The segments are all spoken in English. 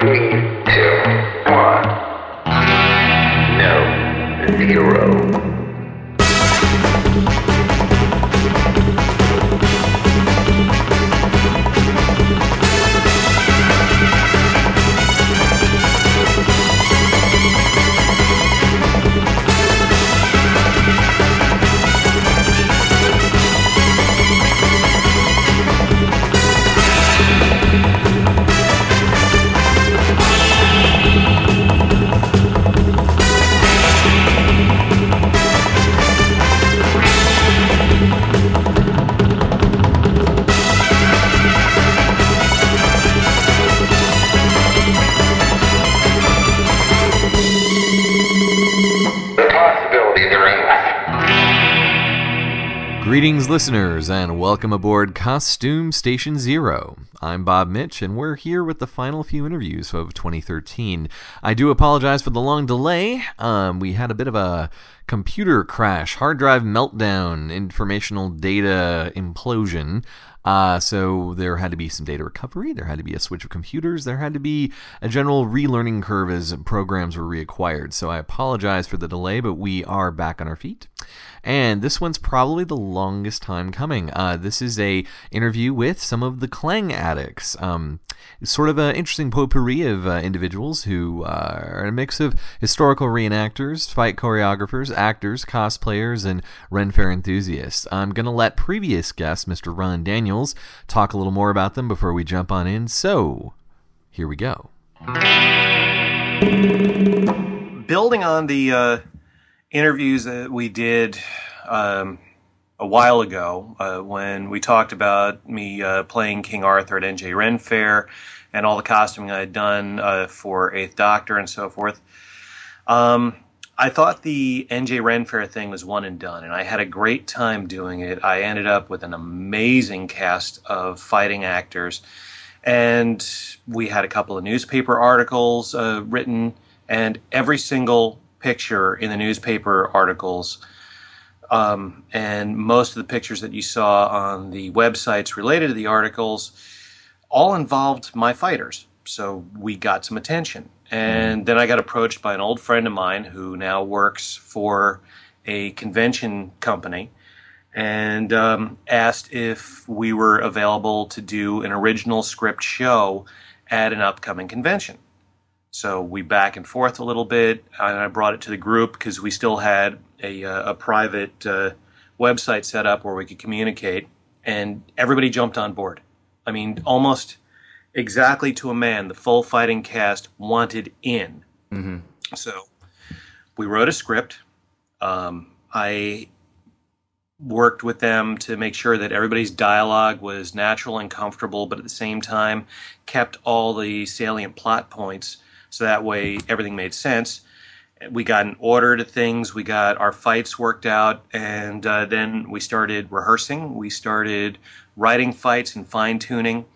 Three, two, one. No. Zero. Listeners, and welcome aboard Costume Station Zero. I'm Bob Mitch, and we're here with the final few interviews of 2013. I do apologize for the long delay. Um, we had a bit of a computer crash, hard drive meltdown, informational data implosion. Uh, so there had to be some data recovery. There had to be a switch of computers. There had to be a general relearning curve as programs were reacquired. So I apologize for the delay, but we are back on our feet. And this one's probably the longest time coming. Uh, this is a interview with some of the Clang addicts. Um, sort of an interesting potpourri of uh, individuals who uh, are a mix of historical reenactors, fight choreographers, actors, cosplayers, and Ren Fair enthusiasts. I'm going to let previous guest, Mr. Ron Daniels, talk a little more about them before we jump on in. So, here we go. building on the uh, interviews that we did um, a while ago uh, when we talked about me uh, playing King Arthur at NJ Ren Fair and all the costuming I had done uh, for Eighth Doctor and so forth. Um, I thought the NJ Ren Fair thing was one and done, and I had a great time doing it. I ended up with an amazing cast of fighting actors, and we had a couple of newspaper articles uh, written, and every single picture in the newspaper articles um, and most of the pictures that you saw on the websites related to the articles all involved my fighters. So we got some attention. And then I got approached by an old friend of mine who now works for a convention company and um, asked if we were available to do an original script show at an upcoming convention. So we back and forth a little bit, and I brought it to the group because we still had a, uh, a private uh, website set up where we could communicate, and everybody jumped on board. I mean, almost exactly to a man, the full fighting cast wanted in. So we wrote a script. Um, I worked with them to make sure that everybody's dialogue was natural and comfortable, but at the same time kept all the salient plot points so that way everything made sense. We got an order to things, we got our fights worked out, and uh, then we started rehearsing. We started writing fights and fine tuning.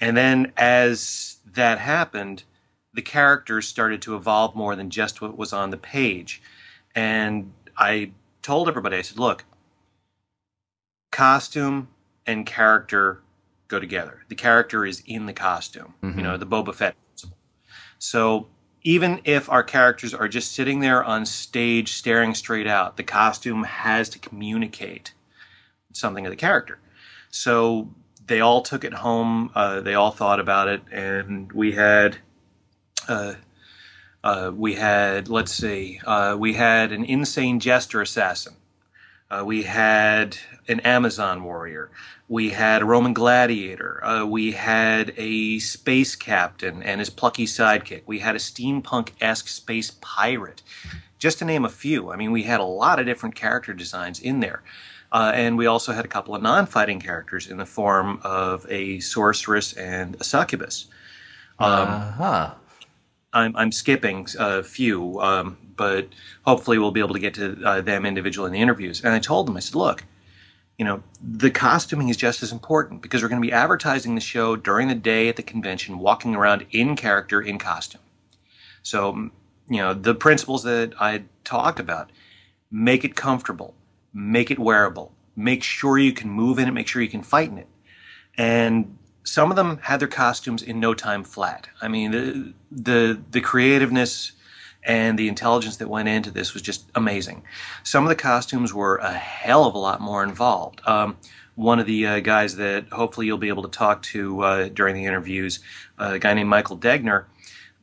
And then as that happened, the characters started to evolve more than just what was on the page. And I told everybody, I said, look, costume and character go together. The character is in the costume, you know, the Boba Fett. So even if our characters are just sitting there on stage staring straight out, the costume has to communicate something of the character. So they all took it home. Uh, they all thought about it, and we had, uh, uh, we had, let's see, uh, we had an insane jester assassin. Uh, we had an Amazon warrior. We had a Roman gladiator. Uh, we had a space captain and his plucky sidekick. We had a steampunk esque space pirate. Just to name a few. I mean, we had a lot of different character designs in there. Uh, and we also had a couple of non fighting characters in the form of a sorceress and a succubus. Um, Uh-huh. I'm, I'm skipping a few, um, but hopefully we'll be able to get to uh, them individually in the interviews. And I told them, I said, look, you know, the costuming is just as important because we're going to be advertising the show during the day at the convention, walking around in character, in costume. So, you know, the principles that I talked about make it comfortable, make it wearable, make sure you can move in it, make sure you can fight in it. And some of them had their costumes in no time flat. I mean, the the the creativeness and the intelligence that went into this was just amazing. Some of the costumes were a hell of a lot more involved. Um, one of the uh, guys that hopefully you'll be able to talk to uh, during the interviews, uh, a guy named Michael Degner,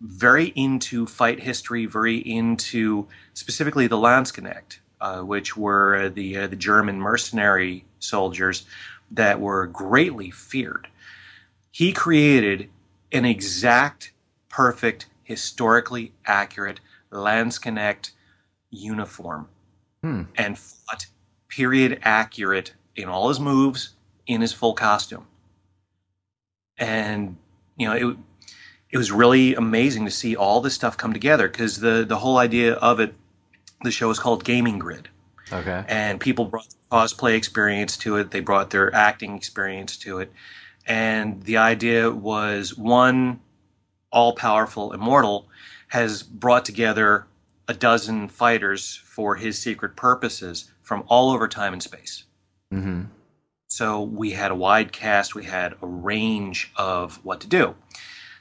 very into fight history, very into specifically the Landsknecht, uh, which were the uh, the German mercenary soldiers that were greatly feared. He created an exact, perfect, historically accurate Landsknecht uniform Hmm. and fought period accurate in all his moves in his full costume. And you know, it it was really amazing to see all this stuff come together because the the whole idea of it, the show is called Gaming Grid Okay. and people brought cosplay experience to it. They brought their acting experience to it, and the idea was one all powerful immortal has brought together a dozen fighters for his secret purposes from all over time and space. Mm-hmm. So we had a wide cast, we had a range of what to do.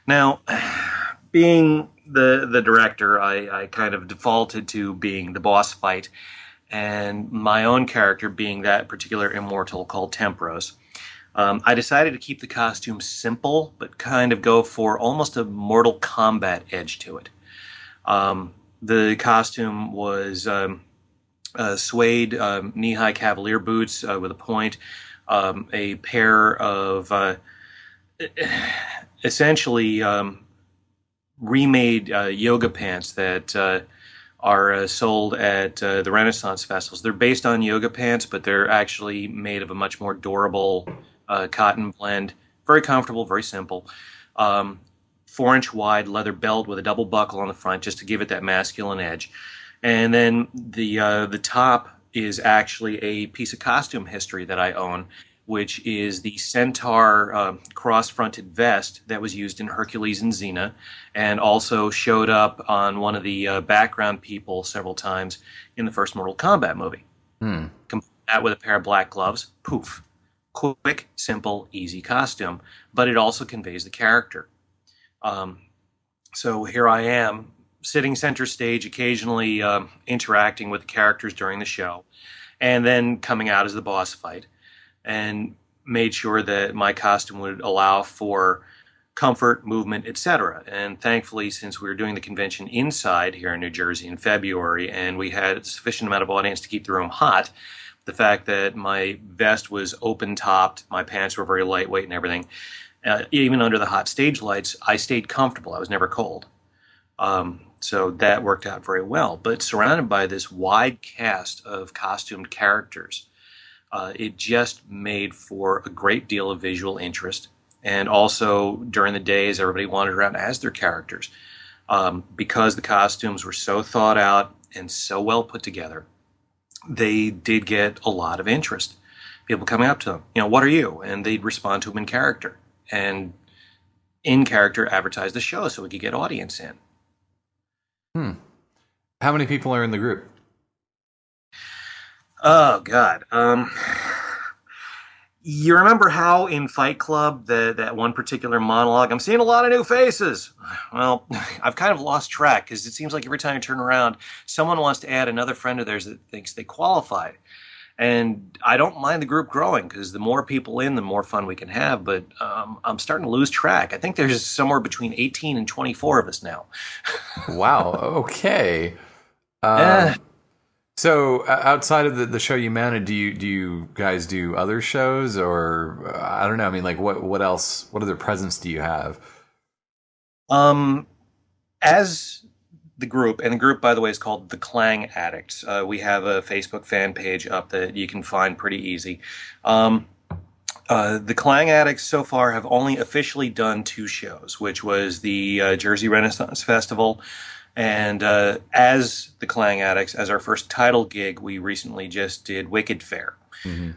Now, being the the director, I, I kind of defaulted to being the boss fight, and my own character being that particular immortal called Tempros. Um, I decided to keep the costume simple, but kind of go for almost a Mortal Kombat edge to it. Um, the costume was um, uh, suede um, knee-high cavalier boots uh, with a point, um, a pair of uh, essentially um, remade uh, yoga pants that uh, are uh, sold at the Renaissance festivals. They're based on yoga pants, but they're actually made of a much more durable cotton blend. Very comfortable, very simple. Um, four inch wide leather belt with a double buckle on the front just to give it that masculine edge. And then the uh, the top is actually a piece of costume history that I own, which is the Centaur uh, cross-fronted vest that was used in Hercules and Xena, and also showed up on one of the uh, background people several times in the first Mortal Kombat movie. Hmm. Combine that with a pair of black gloves, poof, quick, simple, easy costume, but it also conveys the character. Um, so here I am, sitting center stage, occasionally um, interacting with the characters during the show, and then coming out as the boss fight, and made sure that my costume would allow for comfort, movement, etc. And thankfully, since we were doing the convention inside here in New Jersey in February, and we had a sufficient amount of audience to keep the room hot, the fact that my vest was open topped, my pants were very lightweight, and everything. Uh, even under the hot stage lights, I stayed comfortable. I was never cold. Um, so that worked out very well. But surrounded by this wide cast of costumed characters, uh, it just made for a great deal of visual interest. And also during the days, everybody wandered around as their characters um, because the costumes were so thought out and so well put together. They did get a lot of interest. People coming up to them, you know, what are you? And they'd respond to them in character and in character advertise the show so we could get audience in. Hmm. How many people are in the group? Oh God. Um you remember how in Fight Club the, that one particular monologue, I'm seeing a lot of new faces. Well, I've kind of lost track because it seems like every time you turn around, someone wants to add another friend of theirs that thinks they qualify. And I don't mind the group growing because the more people in, the more fun we can have. But um, I'm starting to lose track. I think there's somewhere between 18 and 24 of us now. Wow. Okay. Eh. So uh, outside of the, the show you mounted, do you do you guys do other shows or uh, I don't know? I mean, like what what else? What other presence do you have? Um, as the group, and the group, by the way, is called the Clang Addicts. Uh, we have a Facebook fan page up that you can find pretty easy. Um, uh, the Clang Addicts so far have only officially done two shows, which was the uh, Jersey Renaissance Festival. And uh, as the Clang Addicts, as our first title gig, we recently just did Wicked Fair.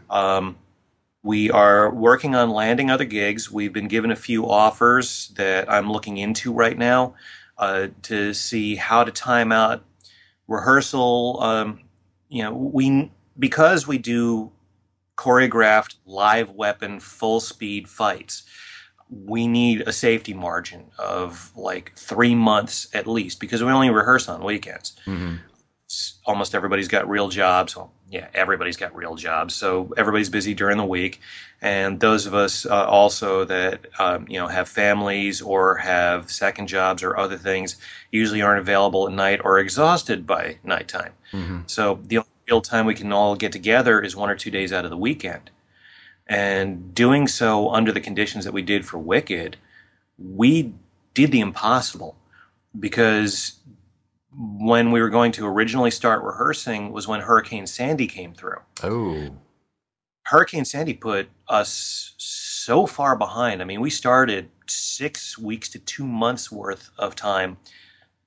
Um, we are working on landing other gigs. We've been given a few offers that I'm looking into right now uh, to see how to time out rehearsal. Um, you know, we because we do choreographed live weapon full speed fights. we need a safety margin of like three months at least because we only rehearse on weekends. S- Almost everybody's got real jobs. Well, yeah, everybody's got real jobs. So everybody's busy during the week. And those of us uh, also that, um, you know, have families or have second jobs or other things usually aren't available at night or exhausted by nighttime. So the only real time we can all get together is one or two days out of the weekend. And doing so under the conditions that we did for Wicked, we did the impossible because when we were going to originally start rehearsing was when Hurricane Sandy came through. Oh. Hurricane Sandy put us so far behind. I mean, we started six weeks to two months worth of time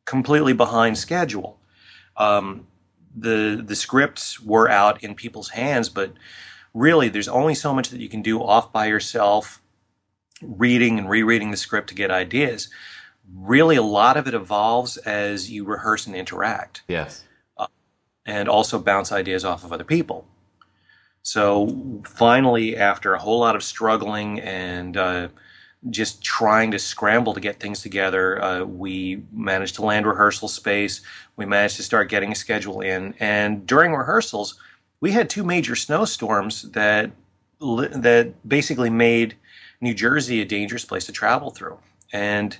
completely behind schedule. Um, the the scripts were out in people's hands, but really, there's only so much that you can do off by yourself, reading and rereading the script to get ideas. Really, a lot of it evolves as you rehearse and interact Yes. and also bounce ideas off of other people. So finally, after a whole lot of struggling and uh, just trying to scramble to get things together, uh, we managed to land rehearsal space. We managed to start getting a schedule in, and during rehearsals, we had two major snowstorms that that basically made New Jersey a dangerous place to travel through. And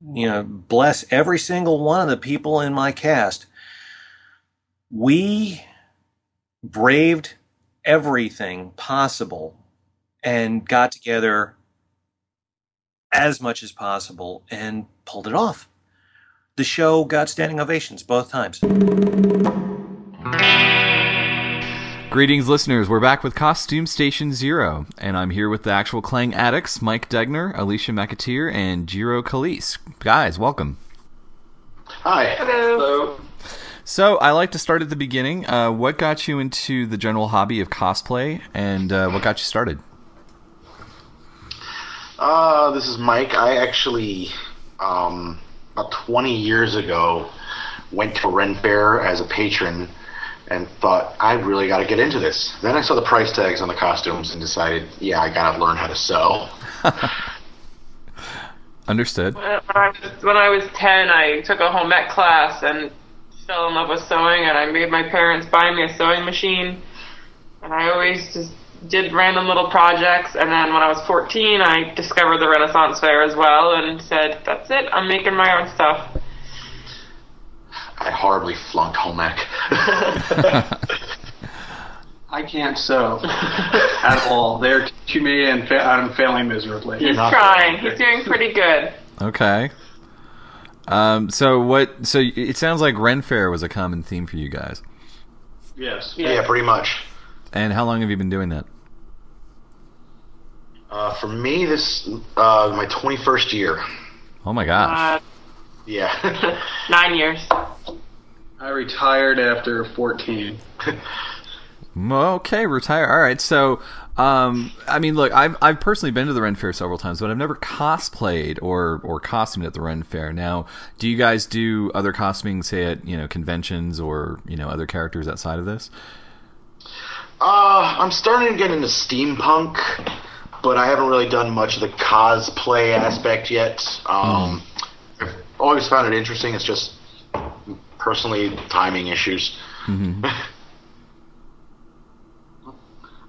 you know, bless every single one of the people in my cast we braved everything possible and got together as much as possible and pulled it off. The show got standing ovations both times. Greetings, listeners. We're back with Costume Station Zero, and I'm here with the actual Clang Addicts, Mike Degner, Alicia McAteer, and Jiro Calise. Guys, welcome. Hi. Hello. So, I like to start at the beginning. Uh, what got you into the general hobby of cosplay, and uh, what got you started? Uh, this is Mike. I actually, um, about 20 years ago, went to Ren Fair as a patron and thought, I really got to get into this. Then I saw the price tags on the costumes and decided, yeah, I got to learn how to sew. Understood. When I was when I was ten, I took a home ec class and fell in love with sewing, and I made my parents buy me a sewing machine. And I always just did random little projects. And then when I was 14, I discovered the Renaissance Fair as well, and said, "That's it. I'm making my own stuff." I horribly flunked home ec. I can't sew at all. They're teaching me, and fa- I'm failing miserably. He's Not trying. bad. He's doing pretty good. Okay. Um, so what? So it sounds like Ren Fair was a common theme for you guys. Yes. yeah, pretty much. And how long have you been doing that? Uh, for me, this uh, my 21st year. Oh my gosh. Uh, Yeah. nine years. I retired after 14. Okay, retire. All right. So, um, I mean, look, I've I've personally been to the Ren Fair several times, but I've never cosplayed or or costumed at the Ren Fair. Now, do you guys do other costuming, say at you know conventions or you know other characters outside of this? Uh, I'm starting to get into steampunk, but I haven't really done much of the cosplay aspect yet. Um, I've always found it interesting. It's just personally timing issues.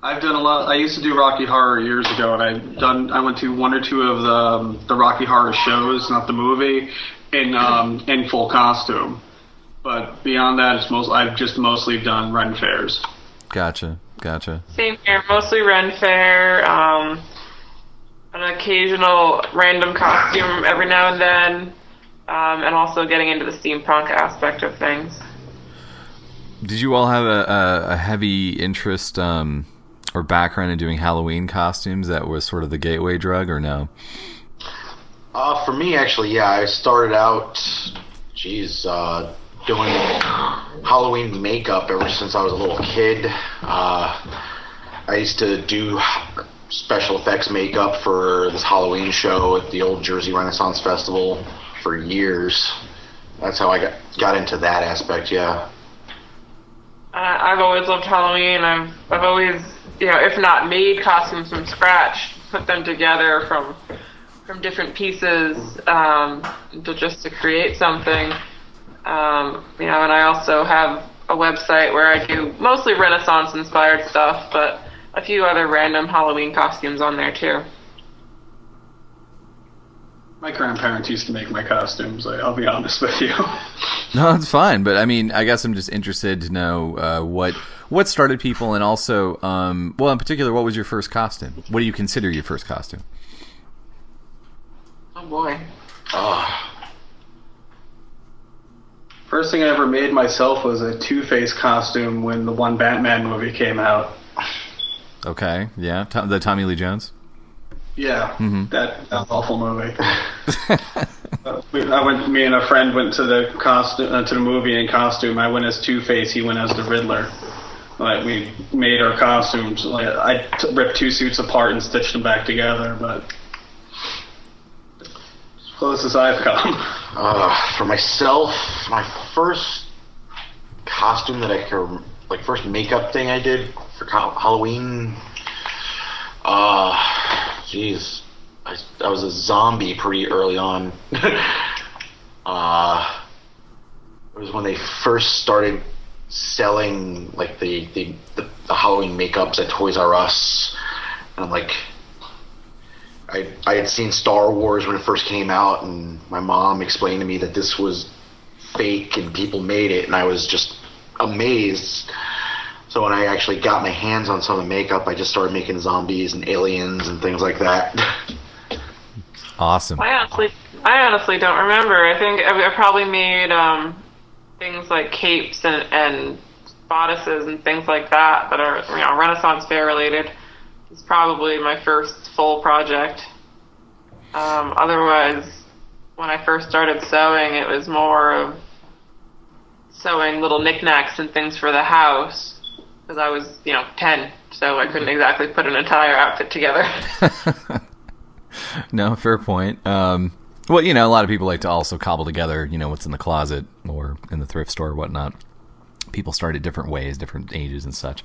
I've done a lot. I used to do Rocky Horror years ago, and I've done. I went to one or two of the um, the Rocky Horror shows, not the movie, in um, in full costume. But beyond that, it's most. I've just mostly done Ren fairs. Gotcha, gotcha. Same here. Mostly Ren Fair. Um, an occasional random costume every now and then, um, and also getting into the steampunk aspect of things. Did you all have a, a, a heavy interest um, or background in doing Halloween costumes? That was sort of the gateway drug, or no? Uh, for me, actually, yeah, I started out, geez, uh, doing Halloween makeup ever since I was a little kid. Uh, I used to do special effects makeup for this Halloween show at the Old Jersey Renaissance Festival for years. That's how I got got into that aspect. Yeah. I've always loved Halloween. I've I've always, you know, if not made costumes from scratch, put them together from from different pieces um, to just to create something. Um, you know, and I also have a website where I do mostly Renaissance inspired stuff, but a few other random Halloween costumes on there too. My grandparents used to make my costumes. I- I'll be honest with you. No, it's fine. But I mean, I guess I'm just interested to know uh, what what started people, and also, um, well, in particular, what was your first costume? What do you consider your first costume? Oh boy. Oh, First thing I ever made myself was a Two Face costume when the one Batman movie came out. Okay, yeah, the Tommy Lee Jones. Yeah, that, that awful movie. Uh, we- I went. Me and a friend went to the costume uh, to the movie in costume. I went as Two Face. He went as the Riddler. Like we made our costumes. Like I t- ripped two suits apart and stitched them back together. But as close as I've come. uh, for myself, my first costume that I could, like, first makeup thing I did for co- Halloween. Uh, jeez, I, I was a zombie pretty early on. uh, it was when they first started selling like the the, the, the Halloween makeups at Toys R Us, and I'm like. I, I had seen Star Wars when it first came out, and my mom explained to me that this was fake and people made it, and I was just amazed. So when I actually got my hands on some of the makeup, I just started making zombies and aliens and things like that. Awesome. I honestly, I honestly don't remember. I think I, I probably made um, things like capes and, and bodices and things like that that are you know Renaissance fair related. It's probably my first full project. Um, otherwise, when I first started sewing, it was more of sewing little knickknacks and things for the house because I was you know ten, so I couldn't exactly put an entire outfit together. no, fair point. Um, well, you know, a lot of people like to also cobble together, you know, what's in the closet or in the thrift store or whatnot. People start at different ways, different ages and such.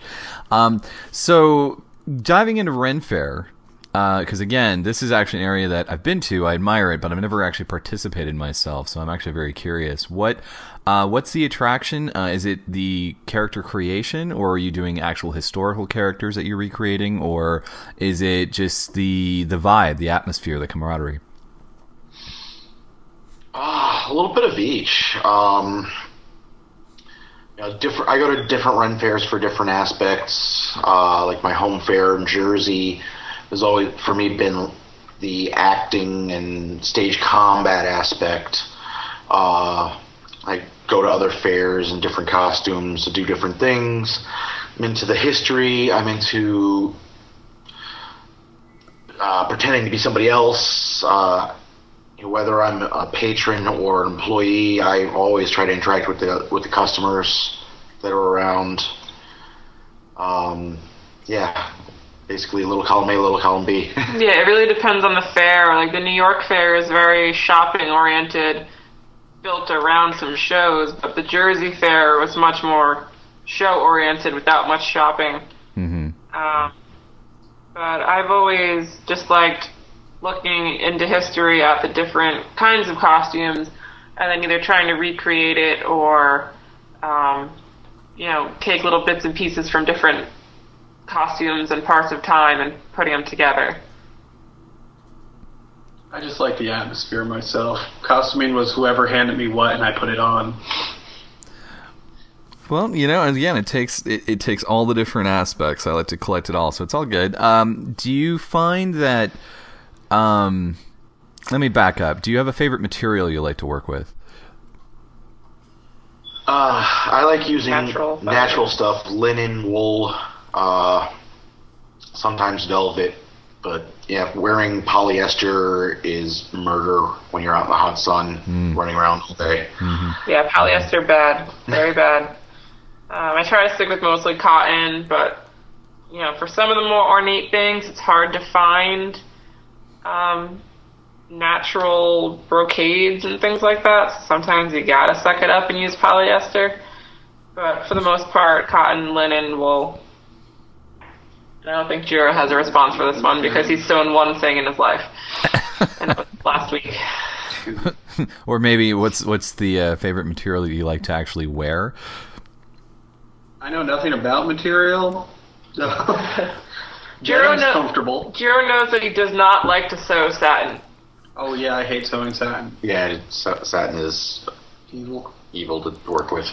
Um, so, diving into Ren Fair, because again, this is actually an area that I've been to. I admire it, but I've never actually participated myself. So I'm actually very curious. What, uh, what's the attraction? Uh, is it the character creation, or are you doing actual historical characters that you're recreating, or is it just the the vibe, the atmosphere, the camaraderie? Ah, a little bit of each. Um, you know, different. I go to different Ren fairs for different aspects. Uh, like my home fair in Jersey has always, for me, been the acting and stage combat aspect. Uh, I go to other fairs in different costumes to do different things. I'm into the history. I'm into uh, pretending to be somebody else. Uh, whether I'm a patron or an employee, I always try to interact with the with the customers that are around. Um, yeah, basically a little column A, little column B. Yeah, it really depends on the fair. Like the New York Fair is very shopping oriented, built around some shows, but the Jersey Fair was much more show oriented without much shopping. Mm-hmm. Um, but I've always just liked looking into history at the different kinds of costumes and then either trying to recreate it or, um, you know, take little bits and pieces from different costumes and parts of time and putting them together. I just like the atmosphere myself. Costuming was whoever handed me what, and I put it on. Well, you know, again, it takes it, it takes all the different aspects. I like to collect it all, so it's all good. Um, do you find that? Um, let me back up. Do you have a favorite material you like to work with? Uh, I like using Natural. natural stuff, linen, wool, uh, sometimes velvet. But yeah, wearing polyester is murder when you're out in the hot sun, running around all day. Yeah, polyester bad, very bad. Um, I try to stick with mostly cotton, but you know, for some of the more ornate things, it's hard to find um, natural brocades and things like that. So sometimes you gotta suck it up and use polyester. But for the most part, cotton, linen, wool. I don't think Jiro has a response for this one because he's sewn one thing in his life. and it was last week. Or maybe what's what's the uh, favorite material that you like to actually wear? I know nothing about material. So Jiro Jaren's comfortable. Jiro knows that he does not like to sew satin. Oh yeah, I hate sewing satin. Yeah, satin is Evil. evil to work with.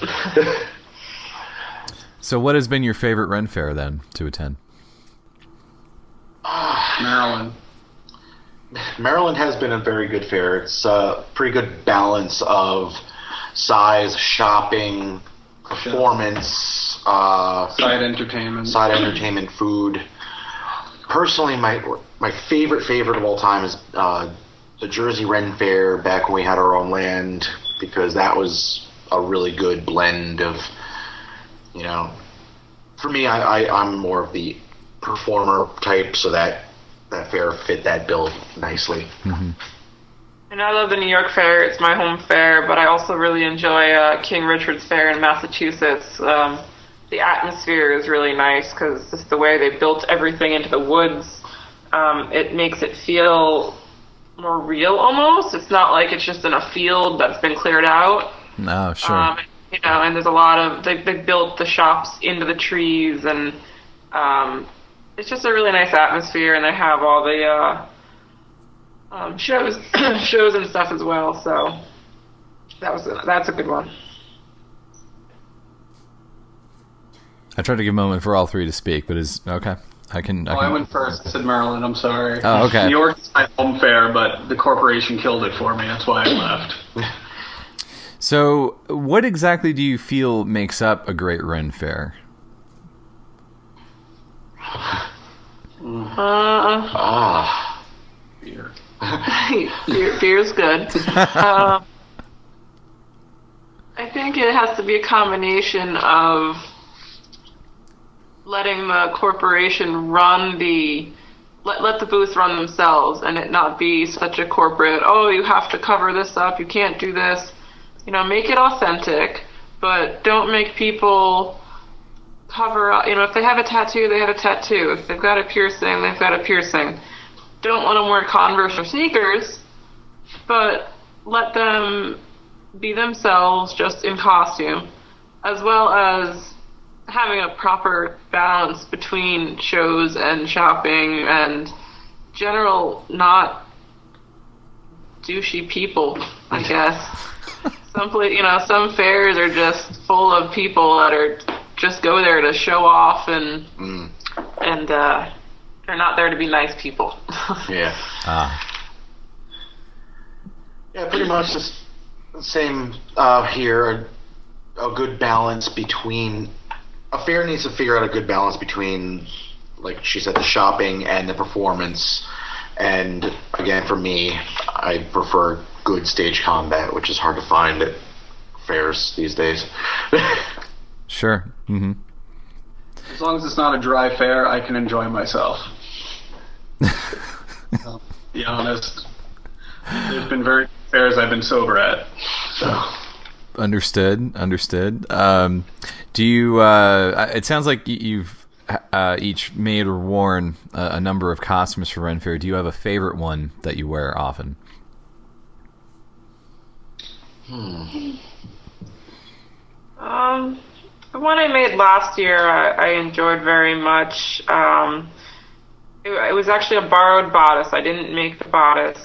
So, what has been your favorite Ren Fair then to attend? Maryland. Maryland has been a very good fair. It's a pretty good balance of size, shopping, performance, uh, Side entertainment. side entertainment, food. Personally, my my favorite favorite of all time is uh, the Jersey Ren Fair back when we had our own land because that was a really good blend of, you know, for me, I, I I'm more of the performer type, so that that fair fit that bill nicely. And I love the New York Fair. It's my home fair, but I also really enjoy uh, King Richard's Fair in Massachusetts. Um, the atmosphere is really nice because just the way they built everything into the woods, um, it makes it feel more real almost. It's not like it's just in a field that's been cleared out. Oh, sure. Um, you know, and there's a lot of they they built the shops into the trees, and um, it's just a really nice atmosphere. And they have all the uh, um, shows shows and stuff as well. So that was a, that's a good one. I tried to give a moment for all three to speak, but is okay. I can. I Oh, can I went first. I said Maryland. I'm sorry. Oh, okay. New York is my home fair, but the corporation killed it for me. That's why I left. So, what exactly do you feel makes up a great Ren Fair? Uh, Ah, Beer. beer, beer's good. um, I think it has to be a combination of letting the corporation run the let, let the booth run themselves and it not be such a corporate oh you have to cover this up you can't do this you know make it authentic but don't make people cover up you know if they have a tattoo they have a tattoo if they've got a piercing they've got a piercing don't let them wear converse or sneakers but let them be themselves just in costume as well as having a proper balance between shows and shopping and general not douchey people, I guess. some you know, some fairs are just full of people that are just go there to show off and mm, and uh they're not there to be nice people. yeah. Ah, Yeah, pretty much the the same uh, here. A, a good balance between a fair needs to figure out a good balance between, like she said, the shopping and the performance. And again, for me, I prefer good stage combat, which is hard to find at fairs these days. sure. Hmm As long as it's not a dry fair, I can enjoy myself. I'll be honest. There's been very few fairs I've been sober at. So Understood. Understood. Um, do you? Uh, it sounds like you've uh, each made or worn a, a number of costumes for Ren Fair. Do you have a favorite one that you wear often? Hmm. Um, the one I made last year, I, I enjoyed very much. Um, it, it was actually a borrowed bodice. I didn't make the bodice,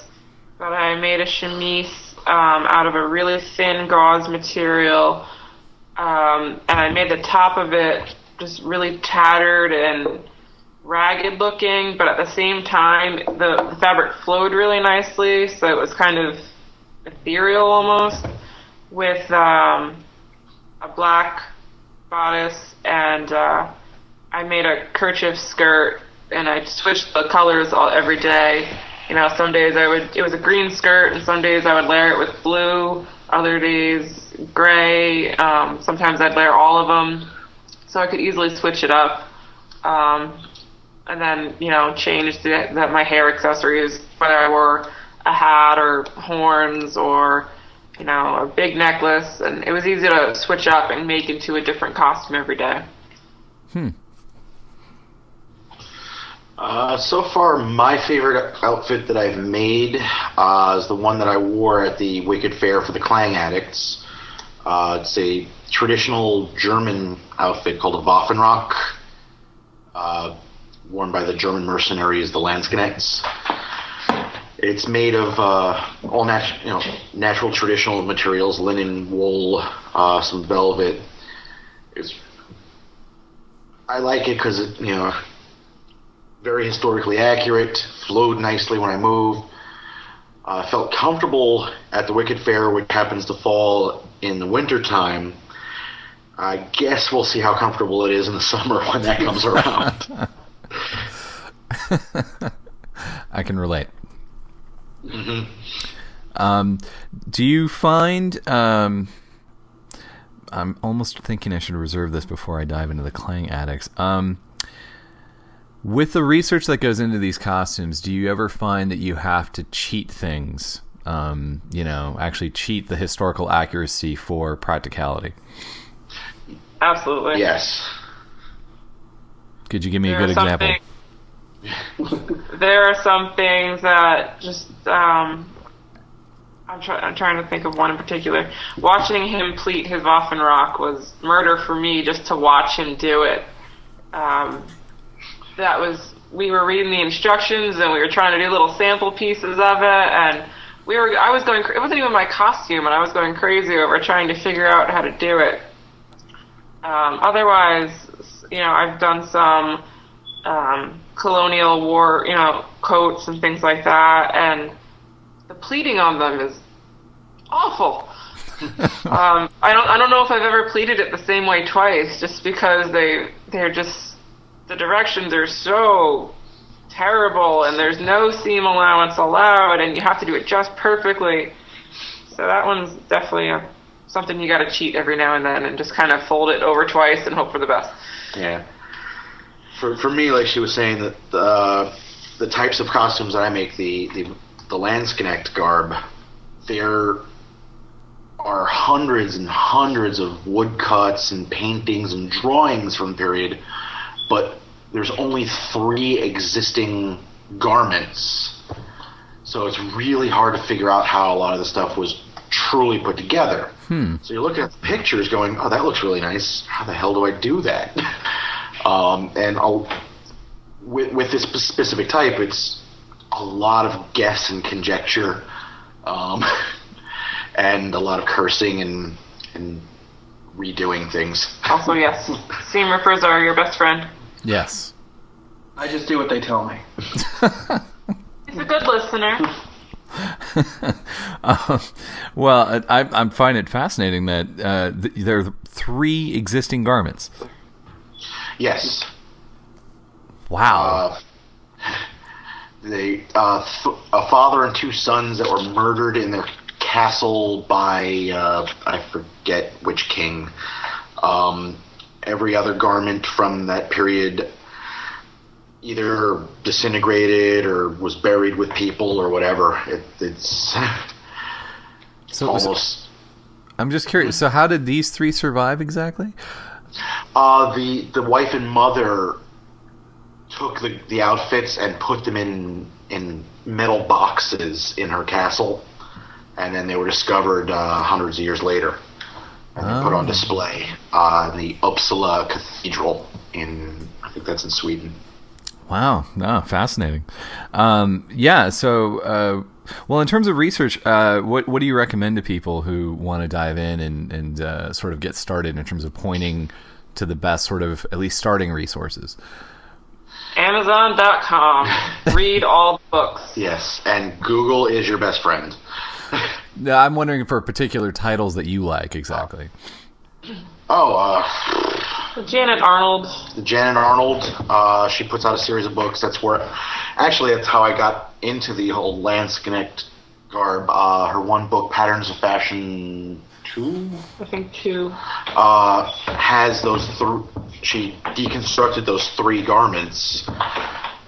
but I made a chemise um, out of a really thin gauze material, um, and I made the top of it just really tattered and ragged looking, but at the same time, the, the fabric flowed really nicely, so it was kind of ethereal almost, with um, a black bodice and uh, I made a kerchief skirt and I switched the colors all every day. You know, some days I would it was a green skirt and some days I would layer it with blue, other days gray. Um, sometimes I'd layer all of them, so I could easily switch it up. Um, and then you know change the, the, my hair accessories, whether I wore a hat or horns or you know, a big necklace, and it was easy to switch up and make into a different costume every day. Uh, so far, my favorite outfit that I've made uh, is the one that I wore at the Wicked Fair for the Clang Addicts. Uh, it's a traditional German outfit called a Waffenrock, uh, worn by the German mercenaries, the Landsknechts. It's made of uh, all nat- you know, natural traditional materials: linen, wool, uh, some velvet. It's I like it because it, you know, very historically accurate, flowed nicely when I moved. Uh, felt comfortable at the Wicked Fair, which happens to fall in the winter time. I guess we'll see how comfortable it is in the summer when that comes around. I can relate. Um, do you find? Um, I'm almost thinking I should reserve this before I dive into the Clang Addicts. Um, with the research that goes into these costumes, do you ever find that you have to cheat things? Um, you know, actually cheat the historical accuracy for practicality. Absolutely. yes. Could you give me a good example? things- there are some things that just um, I'm, try- I'm trying to think of one in particular. Watching him pleat his Waffenrock was murder for me just to watch him do it. Um, that was we were reading the instructions and we were trying to do little sample pieces of it and we were I was going it wasn't even my costume and I was going crazy over trying to figure out how to do it. Um, otherwise, you know, I've done some um, colonial war, you know, coats and things like that, and the pleating on them is awful. um, I don't, I don't know if I've ever pleated it the same way twice, just because they, they're just, the directions are so terrible, and there's no seam allowance allowed, and you have to do it just perfectly. So that one's definitely a, something you got to cheat every now and then, and just kind of fold it over twice and hope for the best. Yeah. For for me, like she was saying, that uh, the types of costumes that I make, the the the Landsknecht garb, there are hundreds and hundreds of woodcuts and paintings and drawings from the period, but there's only three existing garments. So it's really hard to figure out how a lot of the stuff was truly put together. So you're looking at the pictures going, oh, that looks really nice. How the hell do I do that? um, and I'll, with, with this specific type, it's a lot of guess and conjecture, um, and a lot of cursing and, and redoing things. Also, yes, seam rippers are your best friend. Yes. I just do what they tell me. He's a good listener. Um, well, I, I find it fascinating that uh, th- there are three existing garments. Yes. Wow. Uh, they uh, th- a father and two sons that were murdered in their castle by uh, I forget which king. Um, every other garment from that period either disintegrated or was buried with people or whatever. It, it's so it was- almost I'm just curious. So, how did these three survive exactly? Uh, the the wife and mother took the, the outfits and put them in in metal boxes in her castle, and then they were discovered uh, hundreds of years later and then put on Oh. display uh, in the Uppsala Cathedral in I think that's in Sweden. Wow, no, fascinating. Um, yeah, so uh, well, in terms of research, uh, what what do you recommend to people who want to dive in and and uh, sort of get started in terms of pointing to the best sort of at least starting resources? Amazon.com. Read all the books. Yes, and Google is your best friend. No, I'm wondering for particular titles that you like exactly. Oh, uh, Janet Arnold. Janet Arnold. Uh, she puts out a series of books. That's where, actually, that's how I got into the whole Landsknecht garb. Uh, her one book, Patterns of Fashion Two, I think two. uh, has those. Th- she deconstructed those three garments,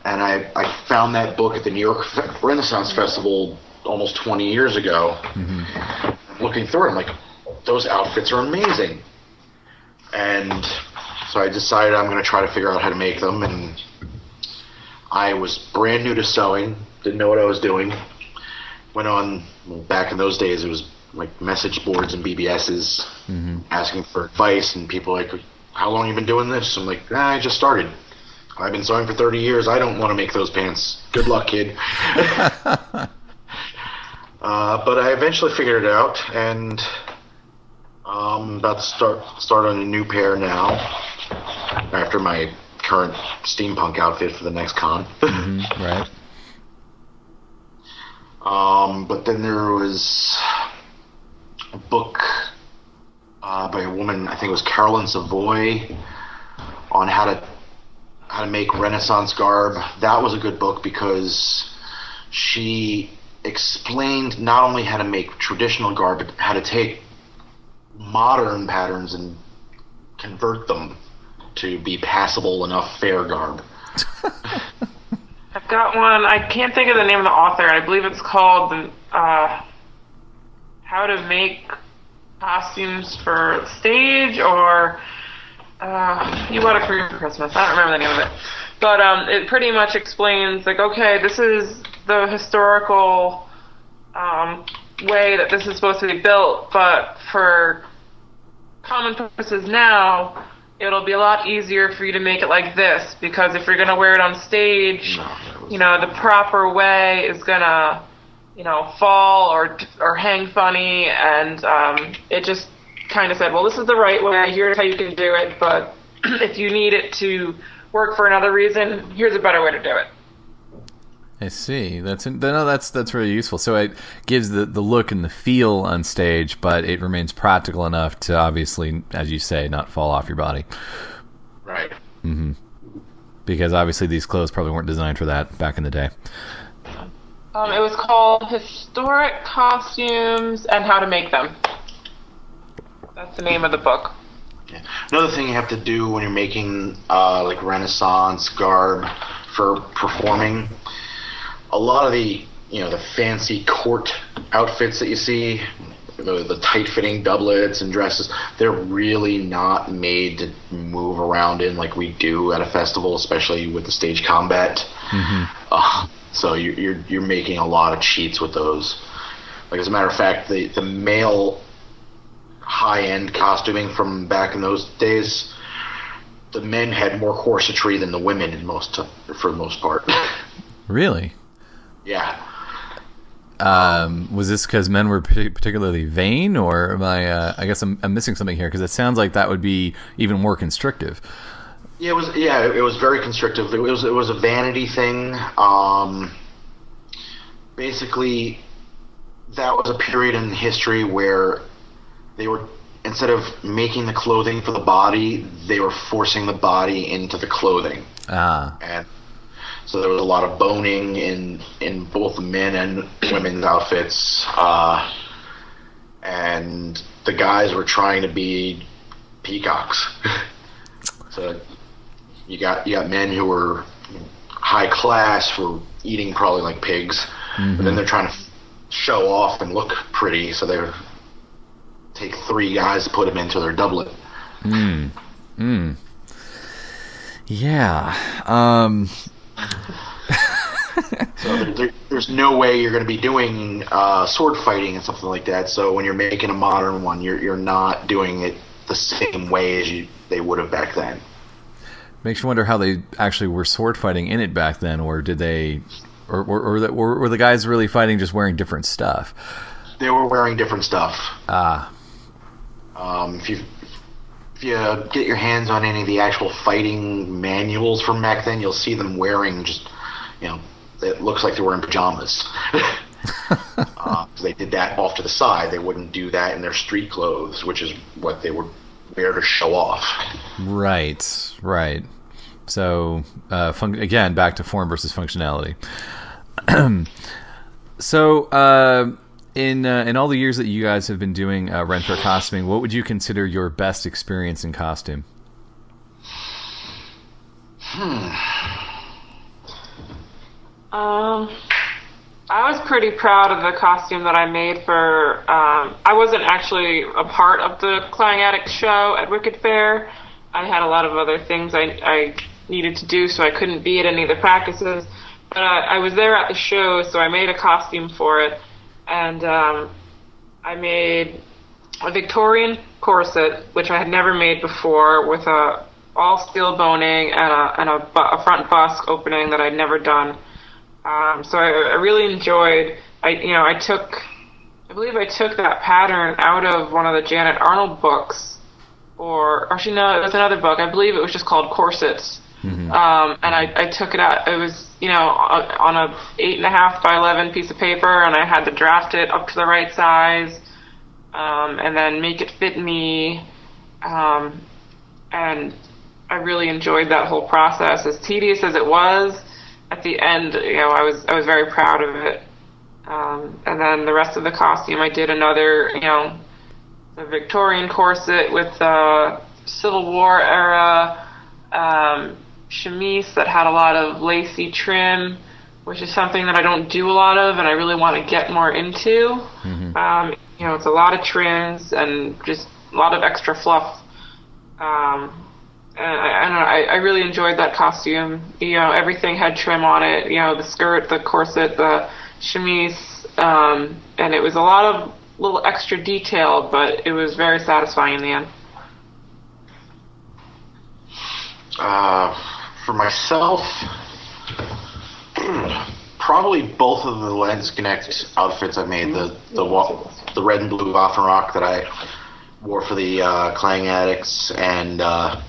and I I found that book at the New York Renaissance Festival almost 20 years ago. Looking through it, I'm like, those outfits are amazing. And so I decided I'm going to try to figure out how to make them, and I was brand new to sewing, didn't know what I was doing. Went on well, back in those days. It was like message boards and BBSs asking for advice, and people like, "How long you been doing this?" I'm like, ah, "I just started. I've been sewing for 30 years. I don't want to make those pants. Good luck, kid." uh, but I eventually figured it out, and I'm um, about to start start on a new pair now. After my current steampunk outfit for the next con. Right. Um, but then there was a book uh, by a woman, I think it was Carolyn Savoy, on how to how to make Renaissance garb. That was a good book because she explained not only how to make traditional garb, but how to take modern patterns and convert them to be passable enough fair garb. I've got one. I can't think of the name of the author. I believe it's called uh, How to Make Costumes for Stage or uh, You Want a Career for Christmas. I don't remember the name of it. But um, it pretty much explains like, okay, this is the historical um, way that this is supposed to be built, but for common purposes now, it'll be a lot easier for you to make it like this because if you're going to wear it on stage, you know, the proper way is going to, you know, fall or or hang funny, and um, it just kind of said, well, this is the right way. Here's how you can do it, but if you need it to work for another reason, here's a better way to do it. I see. That's no, that's that's really useful. So it gives the the look and the feel on stage, but it remains practical enough to obviously, as you say, not fall off your body. Right. Mm-hmm. Because obviously these clothes probably weren't designed for that back in the day. Um, it was called Historic Costumes and How to Make Them. That's the name of the book. Another thing you have to do when you're making uh, like Renaissance garb for performing, a lot of the you know the fancy court outfits that you see, the, the tight-fitting doublets and dresses, they're really not made to move around in like we do at a festival, especially with the stage combat. Uh, so you're, you're you're making a lot of cheats with those. Like as a matter of fact, the the male high-end costuming from back in those days, the men had more corsetry than the women in most for the most part. Really? Yeah. Um, was this because men were particularly vain, or am I? Uh, I guess I'm, I'm missing something here because it sounds like that would be even more constrictive. Yeah, it was. Yeah, it was very constrictive. It was. It was a vanity thing. Um, basically, that was a period in history where they were instead of making the clothing for the body, they were forcing the body into the clothing, Ah, and so there was a lot of boning in in both men and women's outfits. Uh, and the guys were trying to be peacocks. so you got you got men who were high class were eating probably like pigs, but then they're trying to show off and look pretty, so they take three guys put them into their doublet. yeah. Um, So there, there, there's no way you're going to be doing uh, sword fighting and something like that. So when you're making a modern one, you're you're not doing it the same way as you they would have back then. makes you wonder how they actually were sword fighting in it back then, or did they, or or, or, the, or were the guys really fighting just wearing different stuff? They were wearing different stuff. Ah, Um, if you if you get your hands on any of the actual fighting manuals from back then, you'll see them wearing just you know it looks like they're wearing pajamas. uh, they did that off to the side. They wouldn't do that in their street clothes, which is what they would wear to show off. right, right. So uh, fun- again, back to form versus functionality. so. Uh, in, uh, in all the years that you guys have been doing uh, Ren Fair costuming, what would you consider your best experience in costume? Hmm. Um, I was pretty proud of the costume that I made for. Um, I wasn't actually a part of the Clang Addict show at Wicked Fair. I had a lot of other things I, I needed to do, so I couldn't be at any of the practices. But I, I was there at the show, so I made a costume for it, and um, I made a Victorian corset, which I had never made before, with a all steel boning and a and a, a front bust opening that I'd never done. Um, so I, I really enjoyed. I you know I took, I believe I took that pattern out of one of the Janet Arnold books, or actually no, it was another book. I believe it was just called Corsets. Um, and I, I took it out. It was, you know, on on a eight and a half by eleven piece of paper, and I had to draft it up to the right size, um, and then make it fit me. Um, and I really enjoyed that whole process. As tedious as it was, at the end, you know, I was I was very proud of it. Um, and then the rest of the costume, I did another, you know, the Victorian corset with the Civil War era um, chemise that had a lot of lacy trim, which is something that I don't do a lot of, and I really want to get more into. Um, you know, it's a lot of trims and just a lot of extra fluff. Um, and I, I don't know. I, I really enjoyed that costume. You know, everything had trim on it. You know, the skirt, the corset, the chemise, um, and it was a lot of little extra detail, but it was very satisfying in the end. Uh, for myself, probably both of the Landsknecht outfits I made. The the the red and blue Waffenrock that I wore for the uh, Clang Addicts, and uh,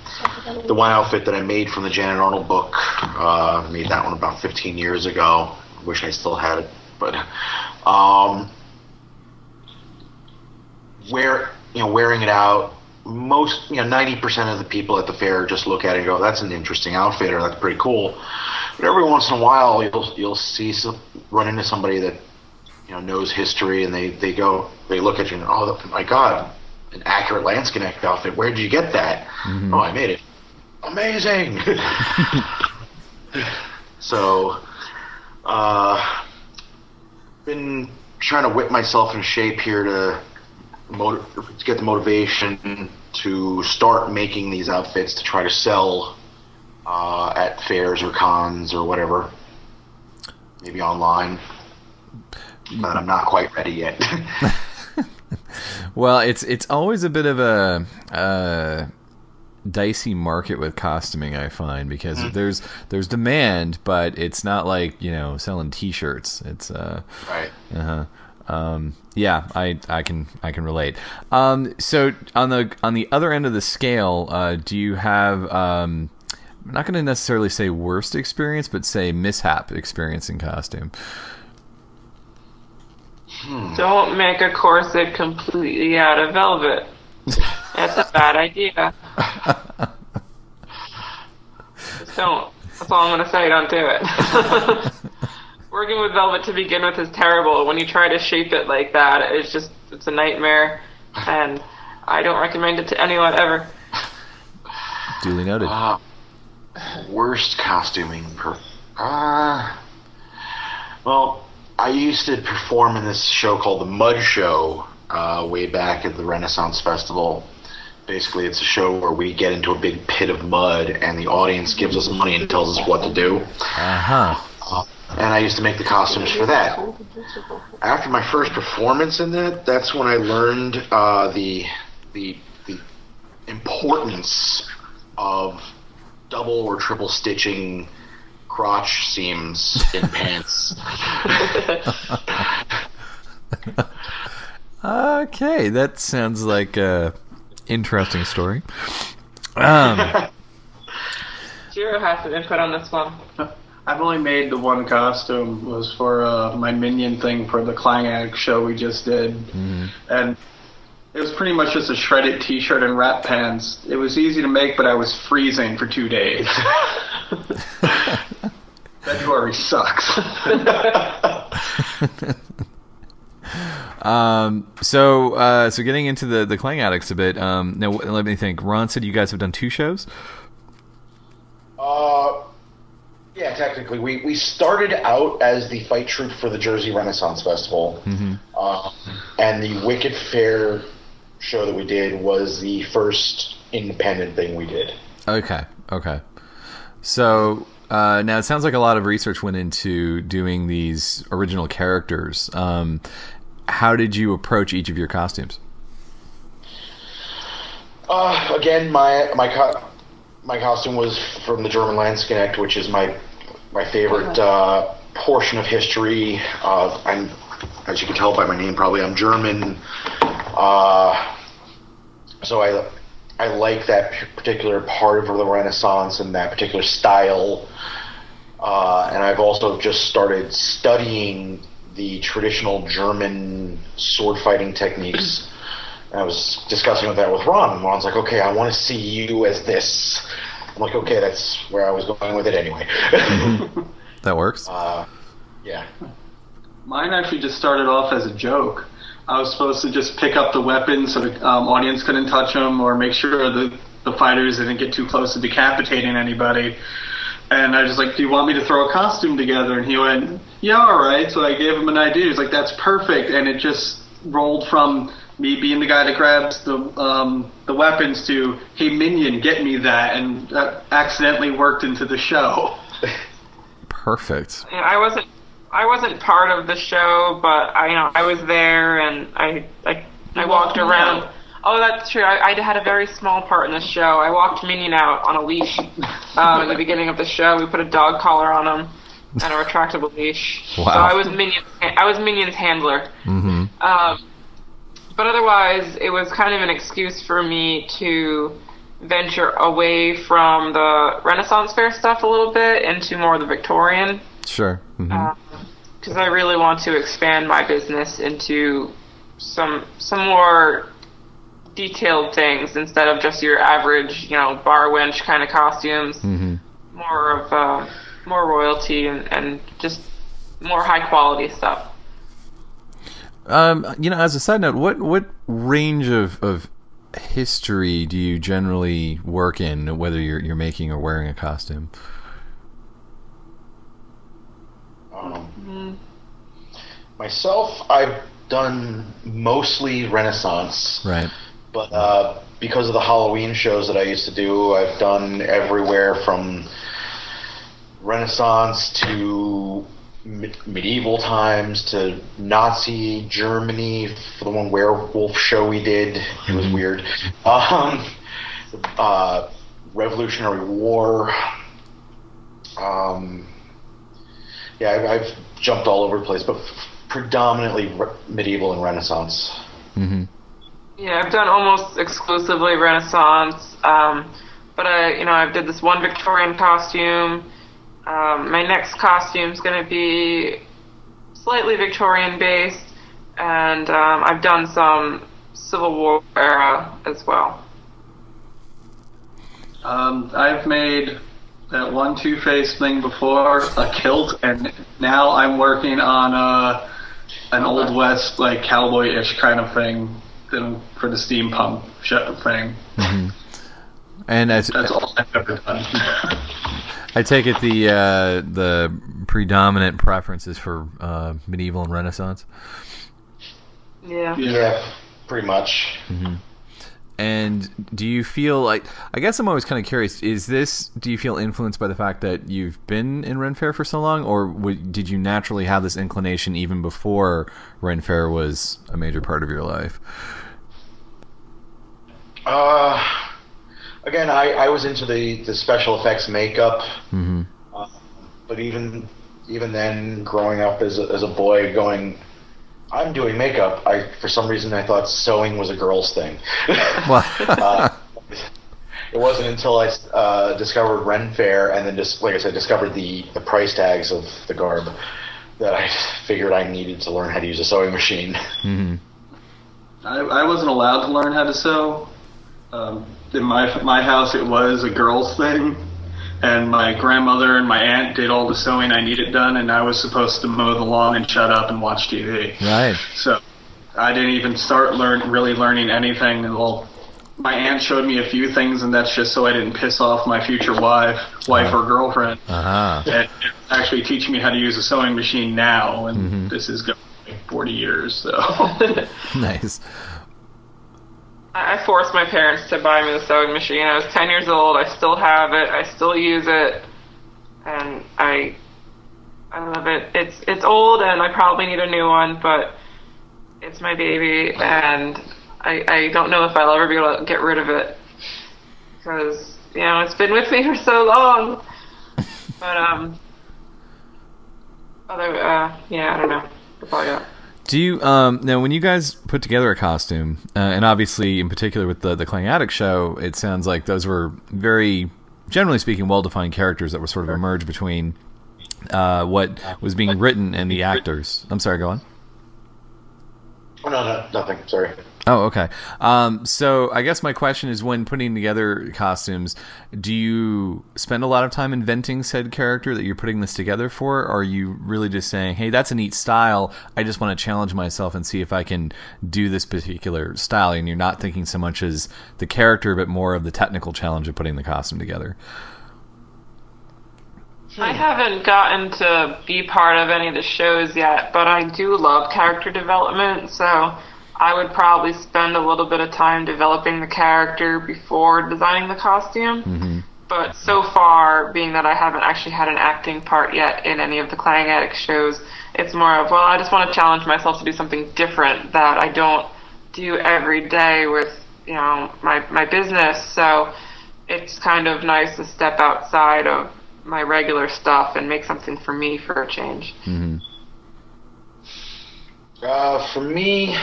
the one outfit that I made from the Janet Arnold book. Uh, made that one about 15 years ago. Wish I still had it, but um, wear you know wearing it out most you know 90% of the people at the fair just look at it and go that's an interesting outfit or that's pretty cool. But every once in a while you'll you'll see some, run into somebody that you know knows history and they they go they look at you and oh my god an accurate Landsknecht outfit. Where did you get that? Oh i made it. Amazing. So uh been trying to whip myself in shape here to motiv- to get the motivation to start making these outfits to try to sell uh, at fairs or cons or whatever, maybe online. But I'm not quite ready yet. Well, it's it's always a bit of a uh, dicey market with costuming. I find because there's there's demand, but it's not like you know selling T-shirts. It's uh, right. uh-huh. Um, yeah, I, I can I can relate. Um, so on the on the other end of the scale, uh, do you have um, I'm not going to necessarily say worst experience, but say mishap experience in costume. Don't make a corset completely out of velvet. That's a bad idea. Just don't. That's all I'm gonna say. Don't do it. Working with velvet to begin with is terrible. When you try to shape it like that, it's just it's a nightmare, and I don't recommend it to anyone ever. Duly noted. Uh, worst costuming per. Uh, well, I used to perform in this show called the Mud Show uh, way back at the Renaissance Festival. Basically, it's a show where we get into a big pit of mud, and the audience gives us money and tells us what to do. Uh huh. And I used to make the costumes for that. After my first performance in that, that's when I learned uh, the, the the importance of double or triple stitching crotch seams in pants. Okay, that sounds like a interesting story. Um, Jiro has some input on this one. I've only made the one costume was for uh, my minion thing for the Clang Addict show we just did, and it was pretty much just a shredded T-shirt and wrap pants. It was easy to make, but I was freezing for two days. February sucks. um, so, uh, so getting into the the Clang Addicts a bit. Um, now, let me think. Ron said you guys have done two shows. Uh, yeah, technically, we, we started out as the fight troupe for the Jersey Renaissance Festival, uh, and the Wicked Fair show that we did was the first independent thing we did. Okay, okay. So uh, now it sounds like a lot of research went into doing these original characters. Um, how did you approach each of your costumes? Uh, again, my my co- my costume was from the German Landsknecht, which is my my favorite uh, portion of history. Uh, I'm, as you can tell by my name, probably I'm German. Uh, so I I like that particular part of the Renaissance and that particular style. Uh, and I've also just started studying the traditional German sword fighting techniques. And I was discussing that with Ron, and Ron's like, "Okay, I want to see you as this." I'm like, "Okay, that's where I was going with it anyway." That works. uh, yeah. Mine actually just started off as a joke. I was supposed to just pick up the weapons so the um, audience couldn't touch them or make sure the, the fighters didn't get too close to decapitating anybody. And I was just like, do you want me to throw a costume together? And he went, yeah, all right. So I gave him an idea. He's like, that's perfect. And it just rolled from me being the guy that grabs the um, the weapons to, hey, minion, get me that. And that accidentally worked into the show. Perfect. Yeah, I wasn't I wasn't part of the show, but I you know I was there and I I, I walked around. Oh, that's true. I, I had a very small part in the show. I walked Minion out on a leash um, at the beginning of the show. We put a dog collar on him and a retractable leash. wow. So I was Minion. I was Minion's handler. mm-hmm. Um, but otherwise, it was kind of an excuse for me to venture away from the Renaissance fair stuff a little bit into more of the Victorian Sure. because I really want to expand my business into some some more detailed things instead of just your average, you know, bar wench kind of costumes. hmm More of uh, more royalty and, and just more high quality stuff. Um, you know, as a side note, what what range of, of history do you generally work in, whether you're you're making or wearing a costume? Um, myself, I've done mostly Renaissance. Right. But uh, because of the Halloween shows that I used to do, I've done everywhere from Renaissance to medieval times to Nazi Germany for the one werewolf show we did. It was weird. Um, uh, Revolutionary War. Um, yeah, I've, I've jumped all over the place, but predominantly re- medieval and Renaissance. hmm Yeah, I've done almost exclusively Renaissance. Um, but I, you know, I've did this one Victorian costume. Um, my next costume is going to be slightly Victorian based, and um, I've done some Civil War era as well. Um, I've made that one Two Face thing before, a kilt, and now I'm working on a, an Old West, like cowboy ish kind of thing for the steampunk show thing. And as, That's all I've ever done. I take it the uh, the predominant preferences for uh, medieval and Renaissance. Yeah. Yeah, pretty much. And do you feel like? I guess I'm always kind of curious. Is this? Do you feel influenced by the fact that you've been in Ren Fair for so long, or w- did you naturally have this inclination even before Ren Fair was a major part of your life? Uh, again, I, I was into the, the special effects makeup, hmm uh, but even even then, growing up as a, as a boy, going, I'm doing makeup. I for some reason I thought sewing was a girl's thing. Uh, it wasn't until I uh, discovered Ren Fair and then just like I said, discovered the the price tags of the garb that I figured I needed to learn how to use a sewing machine. hmm I, I wasn't allowed to learn how to sew. Um, in my my house, it was a girls' thing, and my grandmother and my aunt did all the sewing I needed done, and I was supposed to mow the lawn and shut up and watch TV. right. So I didn't even start learn really learning anything until my aunt showed me a few things, and that's just so I didn't piss off my future wife, wife or girlfriend. Uh huh. And actually teaching me how to use a sewing machine now, and Mhm. this is going like 40 years. So nice. I forced my parents to buy me the sewing machine. I was 10 years old. I still have it. I still use it. and I I love it. It's it's old, and I probably need a new one, but it's my baby, and I I don't know if I'll ever be able to get rid of it because you know it's been with me for so long. But um, other uh, yeah, I don't know. Do you um now when you guys put together a costume, uh, and obviously in particular with the the Clang Addict show, it sounds like those were very, generally speaking, well defined characters that were sort of emerged between uh, what was being written and the actors. I'm sorry, go on. Oh, no, no, nothing. Sorry. Oh, okay. Um, so I guess my question is, when putting together costumes, do you spend a lot of time inventing said character that you're putting this together for? Or are you really just saying, "Hey, that's a neat style. I just want to challenge myself and see if I can do this particular style"? And you're not thinking so much as the character, but more of the technical challenge of putting the costume together. I haven't gotten to be part of any of the shows yet, but I do love character development, so I would probably spend a little bit of time developing the character before designing the costume. But so far, being that I haven't actually had an acting part yet in any of the Clang Addict shows, it's more of, well, I just want to challenge myself to do something different that I don't do every day with, you know, my, my business. So it's kind of nice to step outside of my regular stuff and make something for me for a change. Uh, for me,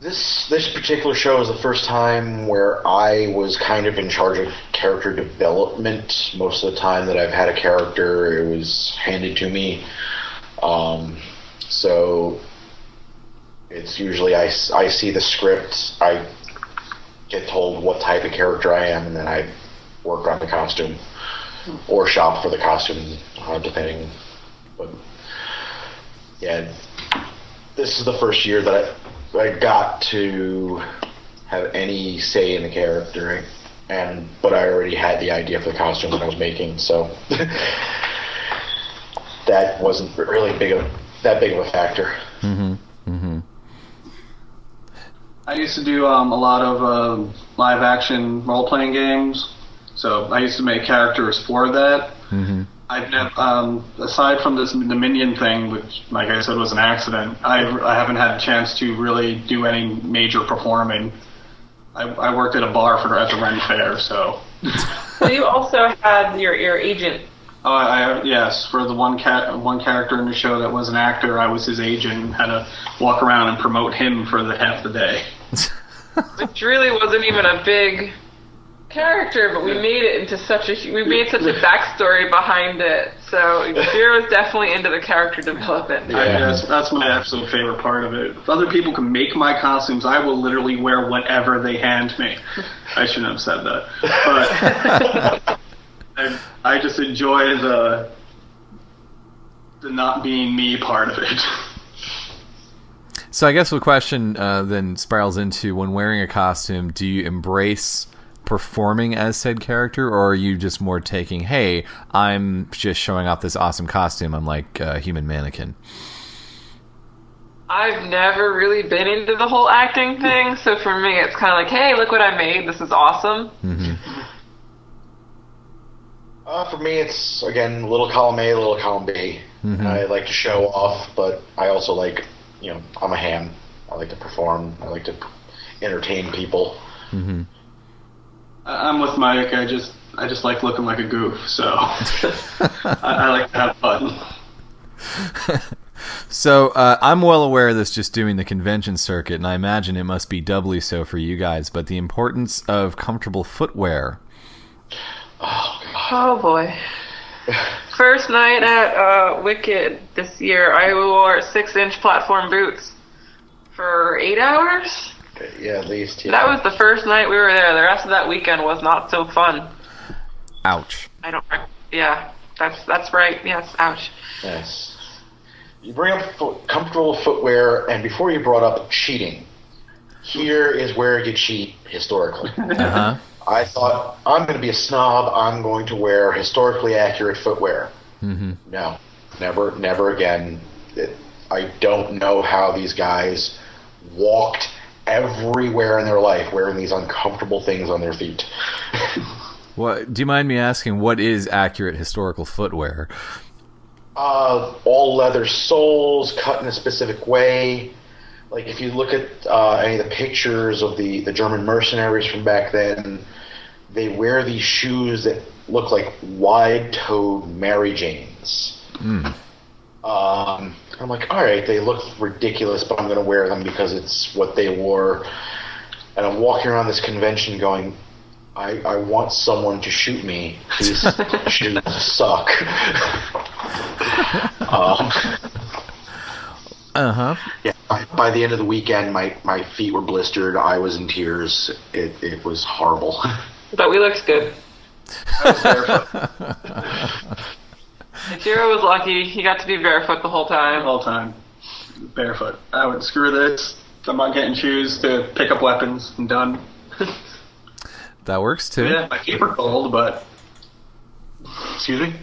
this this particular show is the first time where I was kind of in charge of character development. Most of the time that I've had a character, it was handed to me. Um, so it's usually I, I see the script, I get told what type of character I am, and then I work on the costume or shop for the costume, uh, depending. But yeah, this is the first year that I, I got to have any say in the character, and but I already had the idea for the costume that I was making, so that wasn't really big of that big of a factor. I used to do um, a lot of um live action role playing games, so I used to make characters for that. Mm-hmm. I've never, um, aside from this the minion thing, which, like I said, was an accident. I I haven't had a chance to really do any major performing. I, I worked at a bar for at the Ren Fair, so. So you also had your your agent. Oh, I, I yes, for the one cat, one character in the show that was an actor, I was his agent. And had to walk around and promote him for the half the day. which really wasn't even a big character, but we made it into such a we made such a backstory behind it. So Zero's definitely into the character development. I, Yeah. that's, that's my absolute favorite part of it. If other people can make my costumes, I will literally wear whatever they hand me. I shouldn't have said that, but I, I just enjoy the the not being me part of it. So I guess the question uh, then spirals into when wearing a costume, do you embrace performing as said character, or are you just more taking, hey, I'm just showing off this awesome costume, I'm like a uh, human mannequin? I've never really been into the whole acting thing, so for me it's kind of like, hey, look what I made. This is awesome. Mm-hmm. Uh, for me, it's again little column A, little column B. Mm-hmm. I like to show off, but I also like, you know, I'm a ham. I like to perform. I like to entertain people. I- I'm with Mike. I just I just like looking like a goof, so I, I like to have fun. So uh, I'm well aware of this just doing the convention circuit, and I imagine it must be doubly so for you guys. But the importance of comfortable footwear. Oh boy. First night at uh, Wicked this year, I wore six-inch platform boots for eight hours. Yeah, at least. Yeah. That was the first night we were there. The rest of that weekend was not so fun. Ouch. I don't. Yeah, that's that's right. Yes, ouch. Yes. You bring up fo- comfortable footwear, and before you brought up cheating, here is where you cheat historically. Uh huh. I thought I'm going to be a snob. I'm going to wear historically accurate footwear. hmm No, never, never again. It, I don't know how these guys walked everywhere in their life wearing these uncomfortable things on their feet. What? Do you mind me asking? What is accurate historical footwear? Uh, all leather soles cut in a specific way. Like if you look at uh, any of the pictures of the, the German mercenaries from back then, they wear these shoes that look like wide-toed Mary Janes. Um, I'm like, all right, they look ridiculous, but I'm going to wear them because it's what they wore. And I'm walking around this convention going, I, I want someone to shoot me. These shoes suck. um, Uh huh. yeah, by, by the end of the weekend, my, my feet were blistered. I was in tears. It, it was horrible. But we looked good. Jiro was lucky. He got to be barefoot the whole the time. whole time. Barefoot. I would screw this. I'm not getting shoes to pick up weapons. I'm done. That works too. Yeah, my feet were cold, but Excuse me?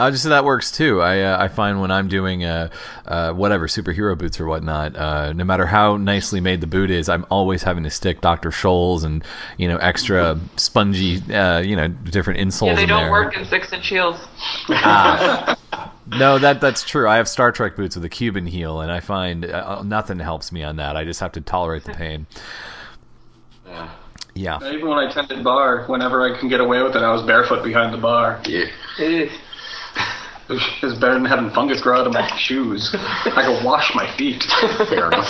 I just said that works too. I uh, I find when I'm doing uh, uh, whatever superhero boots or whatnot, uh, no matter how nicely made the boot is, I'm always having to stick Dr. Scholl's and you know extra spongy, uh, you know, different insoles Yeah, they in don't there. work in six inch heels. No, that that's true. I have Star Trek boots with a Cuban heel, and I find uh, nothing helps me on that. I just have to tolerate the pain. Yeah. Yeah. even when I tended bar, whenever I can get away with it, I was barefoot behind the bar. Yeah. It's better than having fungus grow out of my shoes. I can wash my feet. Fair enough.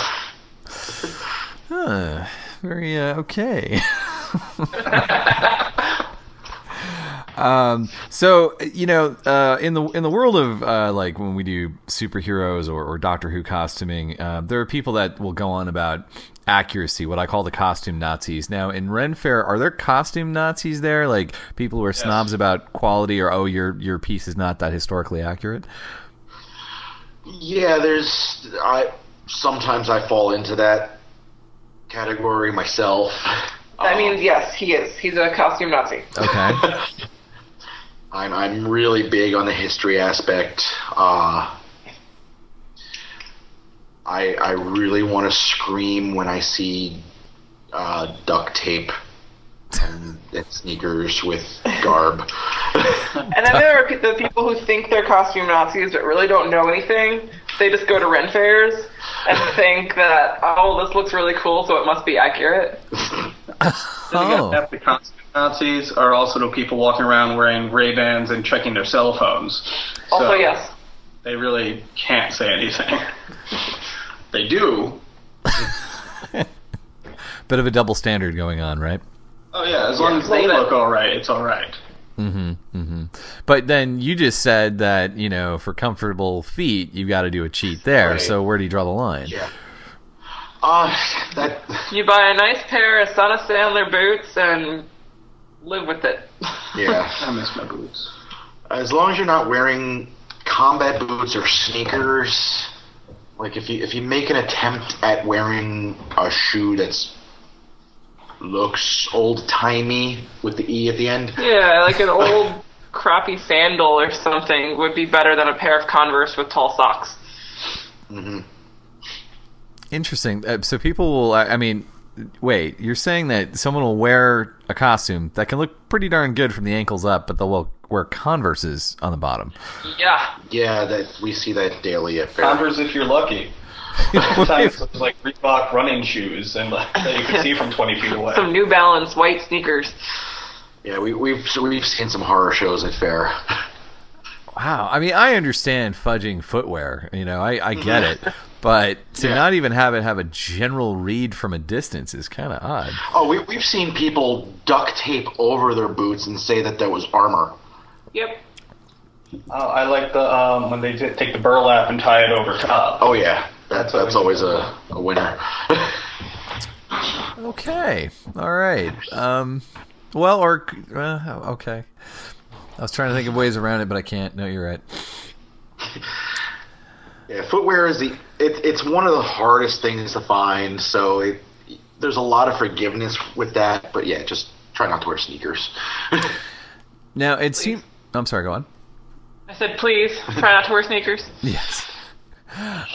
Huh. Very uh, okay. um, so you know, uh, in the in the world of uh, like when we do superheroes or, or Doctor Who costuming, uh, there are people that will go on about accuracy, what I call the costume Nazis. Now, in Ren Fair, are there costume Nazis there? Like people who are snobs about quality, or oh, your your piece is not that historically accurate. Yeah, there's. I sometimes I fall into that category myself. I mean, yes, he is. He's a costume Nazi. Okay. I'm I'm really big on the history aspect. Uh, I I really want to scream when I see uh, duct tape and, and sneakers with garb. And then there are the people who think they're costume Nazis but really don't know anything. They just go to Ren fairs and think that, oh, this looks really cool, so it must be accurate. oh. Half the costume Nazis are also the people walking around wearing Ray Bans and checking their cell phones. Also, So yes. They really can't say anything. they do. Bit of a double standard going on, right? Oh yeah, as long as they look all right, it's all right. Mm-hmm. Mm-hmm. But then you just said that you know for comfortable feet you've got to do a cheat there. Right. So where do you draw the line? yeah. Uh, that You buy a nice pair of Son of Sandlar boots and live with it. yeah. I miss my boots. As long as you're not wearing combat boots or sneakers, like if you if you make an attempt at wearing a shoe that's looks old timey with the e at the end, Yeah, like an old crappy sandal or something would be better than a pair of Converse with tall socks. Mm-hmm. Interesting. Uh, so people will. I I mean, wait. You're saying that someone will wear a costume that can look pretty darn good from the ankles up, but they'll wear- wear Converses on the bottom. Yeah. yeah, that we see that daily at fair. Converse if you're lucky. Sometimes it's like Reebok running shoes and like, that you can see from 20 feet away. Some New Balance white sneakers. Yeah, we, we've so we've seen some horror shows at fair. Wow. I mean, I understand fudging footwear. You know, I, I get it. But to Yeah. not even have it have a general read from a distance is kind of odd. Oh, we, we've seen people duct tape over their boots and say that there was armor. Yep. Uh, I like the um, when they t- take the burlap and tie it over top. Oh yeah, that's That's what that's we always a, a winner. Okay. All right. Um, well, or uh, okay. I was trying to think of ways around it, but I can't. No, you're right. yeah, footwear is the it, it's one of the hardest things to find. So it, there's a lot of forgiveness with that. But yeah, just try not to wear sneakers. Now it seems. I'm sorry. Go on. I said, please try not to wear sneakers. Yes.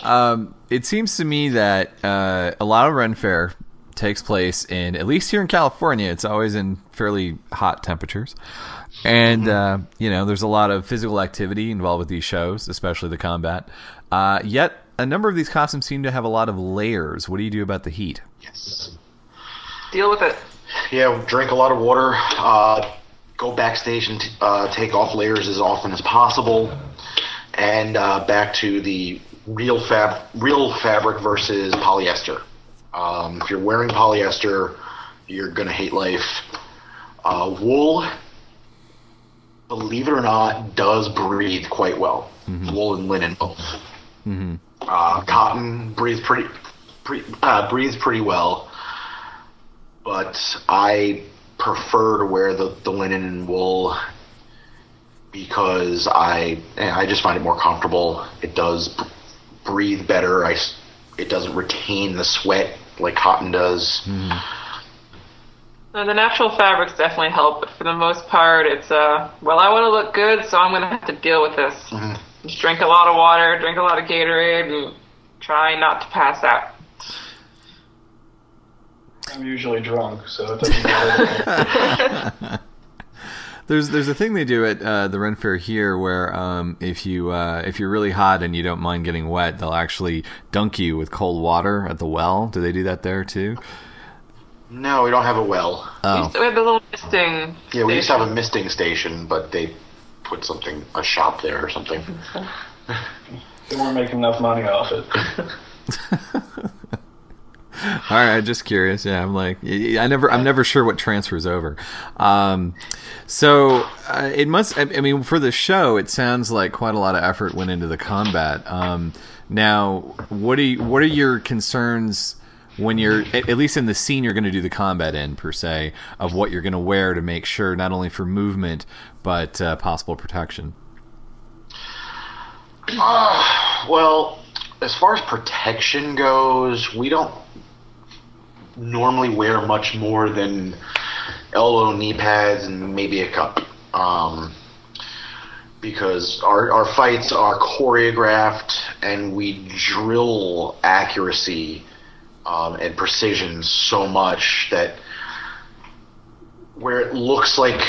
Um, it seems to me that uh, a lot of Ren Fair takes place in at least here in California. It's always in fairly hot temperatures, and uh, you know there's a lot of physical activity involved with these shows, especially the combat. Uh, yet a number of these costumes seem to have a lot of layers. What do you do about the heat? Yes. Deal with it. Yeah, drink a lot of water. Uh, go backstage and t- uh, take off layers as often as possible. And uh, back to the real fab, real fabric versus polyester. Um, if you're wearing polyester, you're gonna hate life. Uh, wool, believe it or not, does breathe quite well. Wool and linen both. Uh, cotton breathes pretty, uh, breathes pretty well but I prefer to wear the, the linen and wool because I I just find it more comfortable. It does breathe better. I it doesn't retain the sweat like cotton does. No, the natural fabrics definitely help, but for the most part, it's uh, well, I want to look good, so I'm gonna have to deal with this. Just drink a lot of water, drink a lot of Gatorade, and try not to pass out. I'm usually drunk, so it doesn't matter. There's there's a thing they do at uh, the Ren Fair here where um, if you uh, if you're really hot and you don't mind getting wet, they'll actually dunk you with cold water at the well. Do they do that there too? No, we don't have a well. Oh, So we have the little misting. Yeah, we used to have a misting station, but they put something a shop there or something. they weren't making enough money off it. all right. Just curious. Yeah, I'm like I never I'm never sure what transfers over. Um, so uh, it must. I I mean, for the show, it sounds like quite a lot of effort went into the combat. Um, now, what do you, what are your concerns? When you're at, least in the scene you're going to do the combat in per se of what you're going to wear to make sure not only for movement but uh, possible protection Well, as far as protection goes, we don't normally wear much more than elbow knee pads and maybe a cup. Um, because our, our fights are choreographed and we drill accuracy um, and precision so much that where it looks like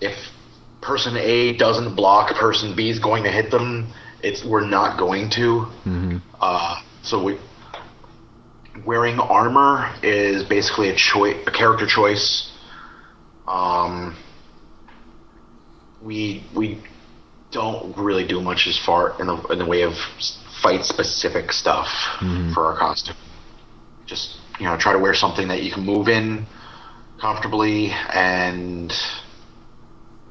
if person A doesn't block, person B is going to hit them. It's we're not going to. Uh, so we wearing armor is basically a choice, a character choice. Um, we we don't really do much as far in the in the way of fight specific stuff for our costume. Just you know, try to wear something that you can move in comfortably, and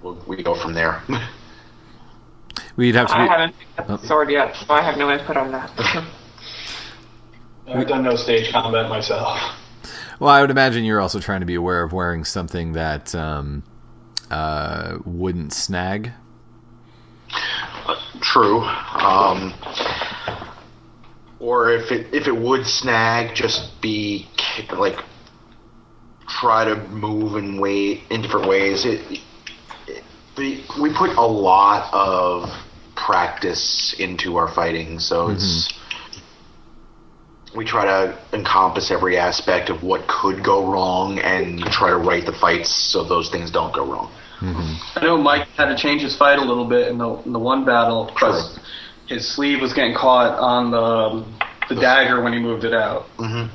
we'll, we go from there. we'd have to I haven't picked up the sword yet, so I have no input on that. I've done no stage combat myself. well i would imagine you're also trying to be aware of wearing something that um, uh, wouldn't snag True. Um, or if it if it would snag, just be like try to move and wait in different ways. It, it, we put a lot of practice into our fighting, so mm-hmm. it's we try to encompass every aspect of what could go wrong and try to write the fights so those things don't go wrong. Mm-hmm. I know Mike had to change his fight a little bit in the in the one battle because his sleeve was getting caught on the the dagger when he moved it out. Mhm.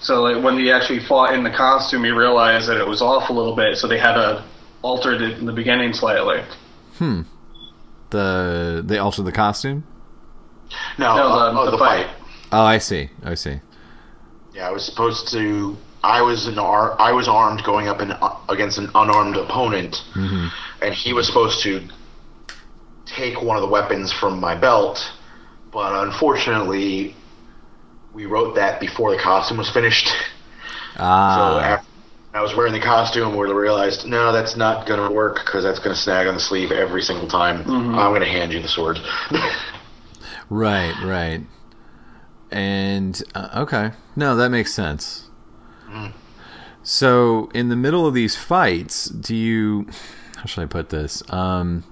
So like, when he actually fought in the costume, he realized that it was off a little bit, so they had to alter it in the beginning slightly. Hmm. The they altered the costume No, No, uh, the- oh, the the fight. fight. oh i see i see Yeah, I was supposed to. I was an ar- I was armed going up in, uh, against an unarmed opponent, and he was supposed to take one of the weapons from my belt. But unfortunately, we wrote that before the costume was finished. So ah after I was wearing the costume, we realized no, that's not going to work because that's going to snag on the sleeve every single time. I'm going to hand you the sword. Right, right. And uh, okay, no, that makes sense. So, in the middle of these fights, do you? How should I put this? Um,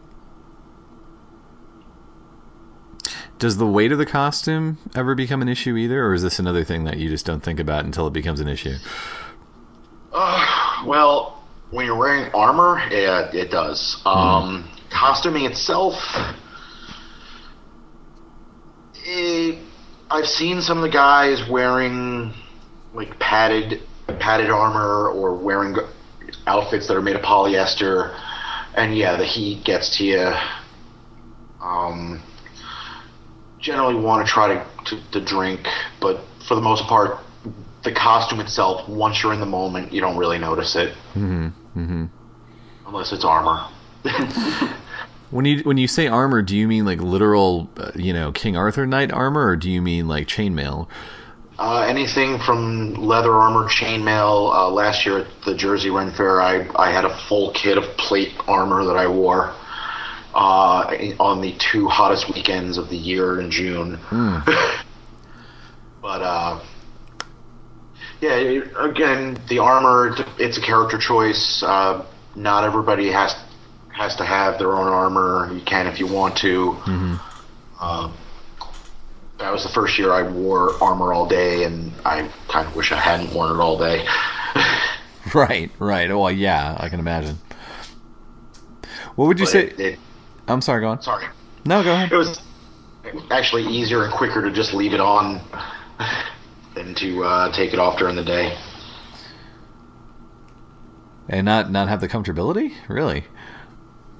Does the weight of the costume ever become an issue either, or is this another thing that you just don't think about until it becomes an issue? Uh, well, when you're wearing armor, yeah, it does. Um, costuming itself, eh, I've seen some of the guys wearing like padded padded armor or wearing outfits that are made of polyester, and yeah, the heat gets to you. Um, generally want to try to, to, to drink, but for the most part, the costume itself, once you're in the moment, you don't really notice it. Mm-hmm. Mm-hmm. Unless it's armor. When you when you say armor, do you mean like literal, uh, you know, King Arthur knight armor, or do you mean like chainmail? Uh, anything from leather armor, chainmail. Uh, last year at the Jersey Ren Fair, I, I had a full kit of plate armor that I wore uh, on the two hottest weekends of the year in June. but uh, yeah, it- again, the armor it's a character choice. Uh, not everybody has has to have their own armor. You can if you want to. Um, that was the first year I wore armor all day, and I kind of wish I hadn't worn it all day. Right, right. Well, yeah, I can imagine. What would you But say? it- it- I'm sorry, go on. sorry. No, go ahead. It was actually easier and quicker to just leave it on than to uh, take it off during the day. And not not have the comfortability, really.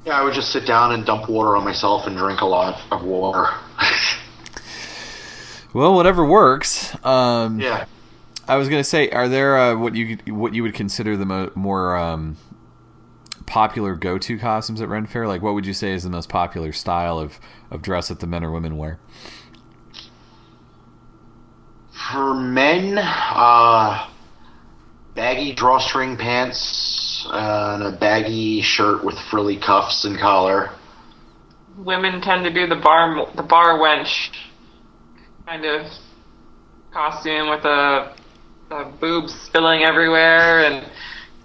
Yeah, I would just sit down and dump water on myself and drink a lot of water. Well, whatever works. Um, yeah. I was gonna say, are there uh, what you what you would consider the mo- more um, popular go to costumes at Ren Fair? Like, what would you say is the most popular style of, of dress that the men or women wear? For men, uh, baggy drawstring pants uh, and a baggy shirt with frilly cuffs and collar. Women tend to do the bar the bar wench kind of costume with a, a boobs spilling everywhere and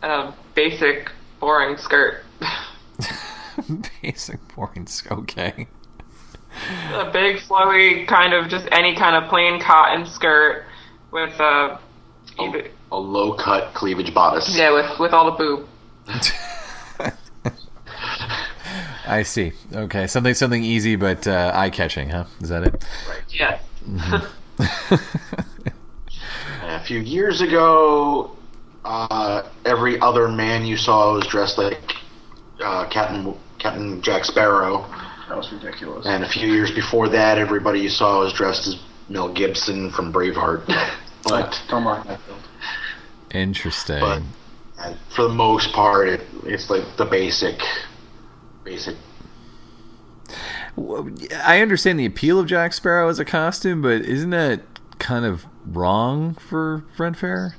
a basic boring skirt. Basic boring. Skirt. Okay. a big flowy kind of just any kind of plain cotton skirt with a either, A low cut cleavage bodice. yeah with with all the boob. I see. Okay, something something easy but uh, eye catching, huh? Is that it? Right. Yes. A few years ago, uh, every other man you saw was dressed like uh, Captain Captain Jack Sparrow, That was ridiculous. and a few years before that, everybody you saw was dressed as Mel Gibson from Braveheart. but Don't mark my field. Interesting. but for the most part, it, it's like the basic, basic. I understand the appeal of Jack Sparrow as a costume, but isn't that kind of wrong for Ren Fair?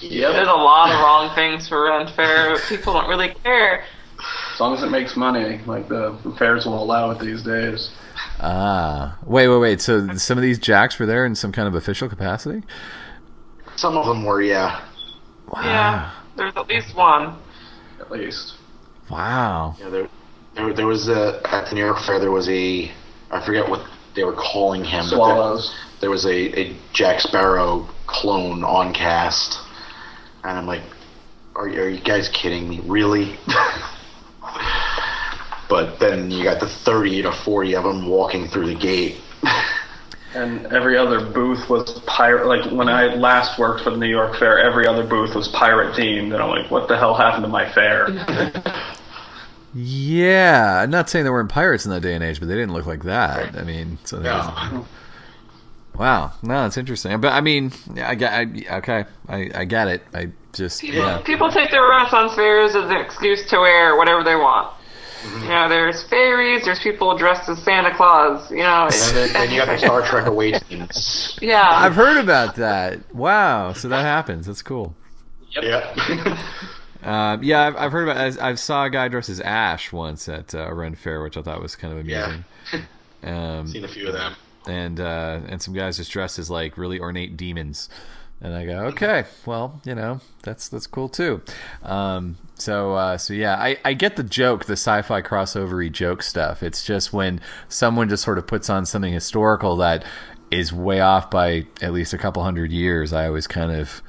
Yeah, there's a lot of wrong things for Ren Fair. but People don't really care. As long as it makes money, like the fairs will allow it these days. Ah, wait, wait, wait. So some of these Jacks were there in some kind of official capacity? Some of them were, yeah. Yeah, there's at least one. At least. Wow. Yeah, there, there, there was a at the New York Fair. There was a, I forget what they were calling him. but there- Swallows. there was a, a Jack Sparrow clone on cast, and I'm like, are, you- are you guys kidding me? Really? but then you got the 30 to 40 of them walking through the gate. And every other booth was pirate. Like when I last worked for the New York Fair, every other booth was pirate themed, and I'm like, what the hell happened to my fair? Yeah, I'm not saying there weren't pirates in that day and age, but they didn't look like that. I mean, so there was- No. Wow, no, it's interesting. But I mean, yeah, I get, I, okay, I, I get it. I just, People, yeah, people take their Renaissance fairs as an excuse to wear whatever they want. You know, there's fairies, there's people dressed as Santa Claus. You know, And then, then you got the Star Trek away teams. yeah. I've heard about that. Wow, so that happens. That's cool. Yeah. Uh, yeah, I've, I've heard about. I, I saw a guy dressed as Ash once at uh, a Ren Fair, which I thought was kind of amusing. Um, Seen a few of them. And uh, and some guys just dressed as like really ornate demons. And I go, okay, well, you know, that's that's cool too. Um, so uh, so yeah, I, I get the joke, the sci-fi crossovery joke stuff. It's just when someone just sort of puts on something historical that is way off by at least a couple hundred years. I always kind of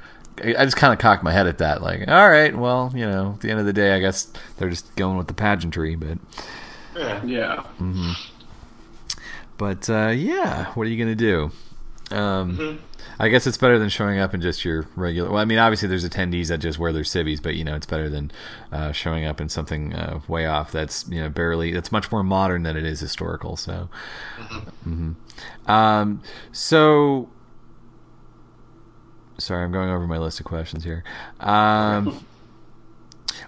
I just kind of cock my head at that, like, all right, well, you know, at the end of the day, I guess they're just going with the pageantry, but Yeah. But uh, yeah, what are you gonna do? Um, Mm-hmm. I guess it's better than showing up in just your regular. Well, I mean, obviously there's attendees that just wear their civvies, but you know, it's better than uh, showing up in something uh, way off. That's you know barely. That's much more modern than it is historical. So, Mm-hmm. Mhm. um, so sorry, I'm going over my list of questions here. Um,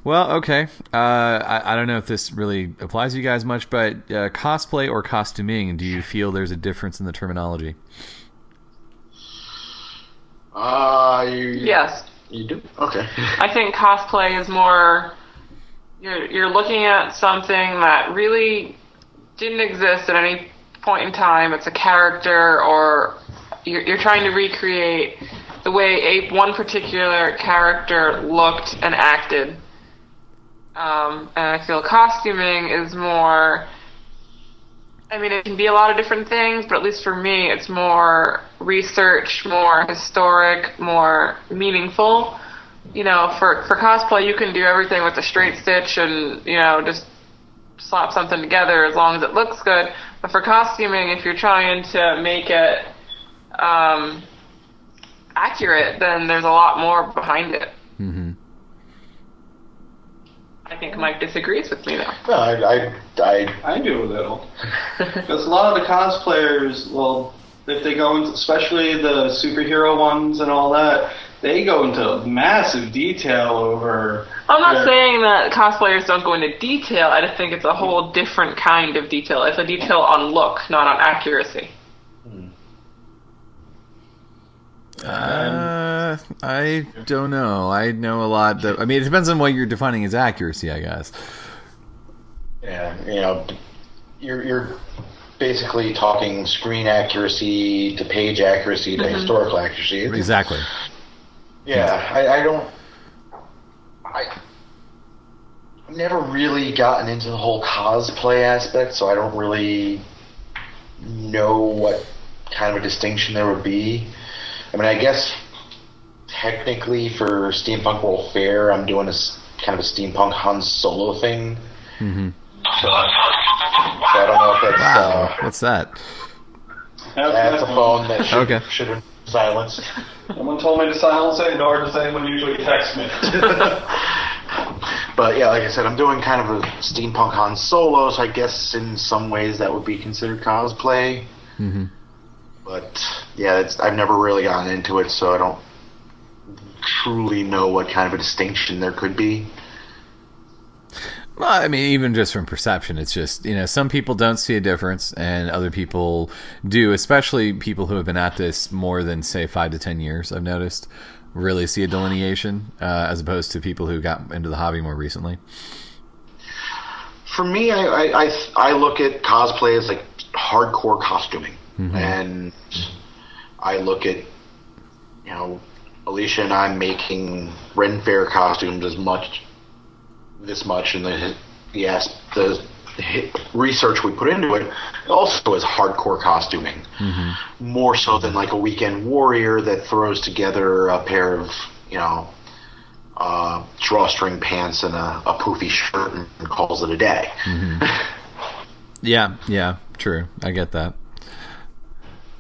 well, okay. Uh, I, I don't know if this really applies to you guys much, but uh, cosplay or costuming, do you feel there's a difference in the terminology? Uh, you, Yes. You do? Okay. I think cosplay is more you're you're looking at something that really didn't exist at any point in time. It's a character, or you're, you're trying to recreate the way a one particular character looked and acted. Um, and I feel costuming is more. I mean, it can be a lot of different things, but at least for me, it's more research, more historic, more meaningful. You know, for for cosplay, you can do everything with a straight stitch and you know just slap something together as long as it looks good. But for costuming, if you're trying to make it um, accurate, then there's a lot more behind it. Mm-hmm. I think Mike disagrees with me though. No, I, I, I, I do a little. Because a lot of the cosplayers, well, if they go into, especially the superhero ones and all that, they go into massive detail over. I'm not their- saying that cosplayers don't go into detail. I just think it's a whole different kind of detail. It's a detail on look, not on accuracy. Uh, I don't know. I know a lot. That I mean, it depends on what you're defining as accuracy, I guess. yeah, you know, you're, you're basically talking screen accuracy to page accuracy to historical accuracy. Exactly. Yeah, I, I don't. I I've never really gotten into the whole cosplay aspect, so I don't really know what kind of a distinction there would be. I mean, I guess technically for Steampunk World Fair, I'm doing a kind of a steampunk Han Solo thing. Mm-hmm. So, so I don't know if that's Wow, uh, what's that? that's a phone that should Okay. should have been silenced. Someone told me to silence it, nor does anyone usually text me. But yeah, like I said, I'm doing kind of a steampunk Han Solo, so I guess in some ways that would be considered cosplay. Mm-hmm. But yeah, it's, I've never really gotten into it, so I don't truly know what kind of a distinction there could be. Well, I mean, even just from perception, it's just you know some people don't see a difference, and other people do. Especially people who have been at this more than say five to ten years. I've noticed really see a delineation uh, as opposed to people who got into the hobby more recently. For me, I, I, I, I look at cosplay as like hardcore costuming, Mm-hmm. and I look at you know Alicia and I making Ren Fair costumes as much this much, and the the as- the the research we put into it also is hardcore costuming, mm-hmm. more so than like a weekend warrior that throws together a pair of you know uh, drawstring pants and a, a poofy shirt and calls it a day. Mm-hmm. Yeah, yeah, true. I get that.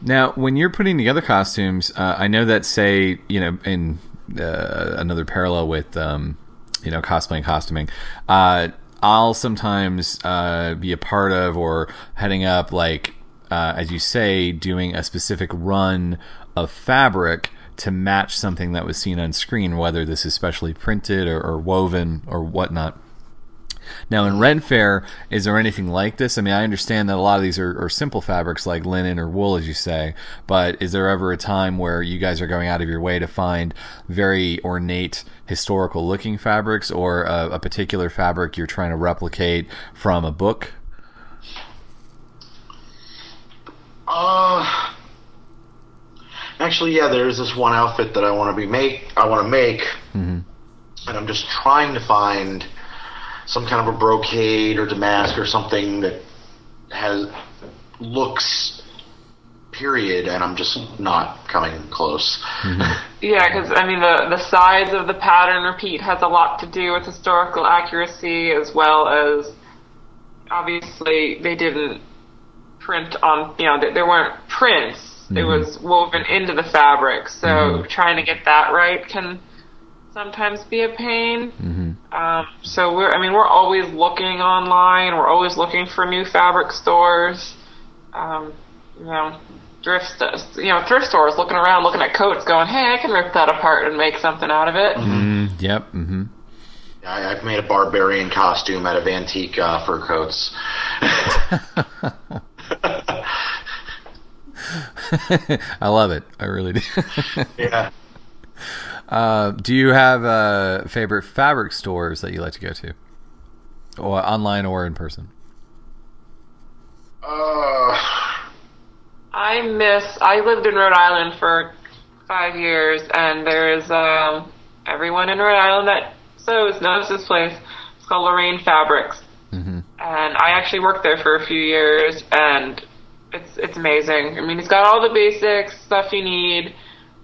Now, when you're putting together costumes, uh, I know that say you know in uh, another parallel with um, you know cosplay and costuming, uh, I'll sometimes uh, be a part of or heading up like uh, as you say, doing a specific run of fabric to match something that was seen on screen, whether this is specially printed or, or woven or whatnot. Now, in Ren Fair, is there anything like this? I mean, I understand that a lot of these are, are simple fabrics like linen or wool, as you say, but is there ever a time where you guys are going out of your way to find very ornate, historical looking fabrics or a, a particular fabric you're trying to replicate from a book? Uh, actually, yeah, there's this one outfit that I want to be make. I want to make, Mhm. and I'm just trying to find some kind of a brocade or damask or something that has looks. Period, and I'm just not coming close. Yeah, because I mean the the size of the pattern repeat has a lot to do with historical accuracy as well as obviously they didn't print on you know there, there weren't prints. It mm-hmm. was woven into the fabric, so mm-hmm. trying to get that right can sometimes be a pain. hmm Um, so we're, I mean, we're always looking online. We're always looking for new fabric stores. Um, you know, thrift, st- you know, thrift stores looking around, looking at coats, going, "Hey, I can rip that apart and make something out of it." mm Yep. hmm I, I've made a barbarian costume out of antique uh, fur coats. I love it. I really do. yeah. uh, do you have uh, favorite fabric stores that you like to go to, or online or in person? Uh, I miss. I lived in Rhode Island for five years, and there's um, everyone in Rhode Island that sews knows this place. It's called Lorraine Fabrics, hmm and I actually worked there for a few years, and it's it's amazing. I mean, it's got all the basics stuff you need.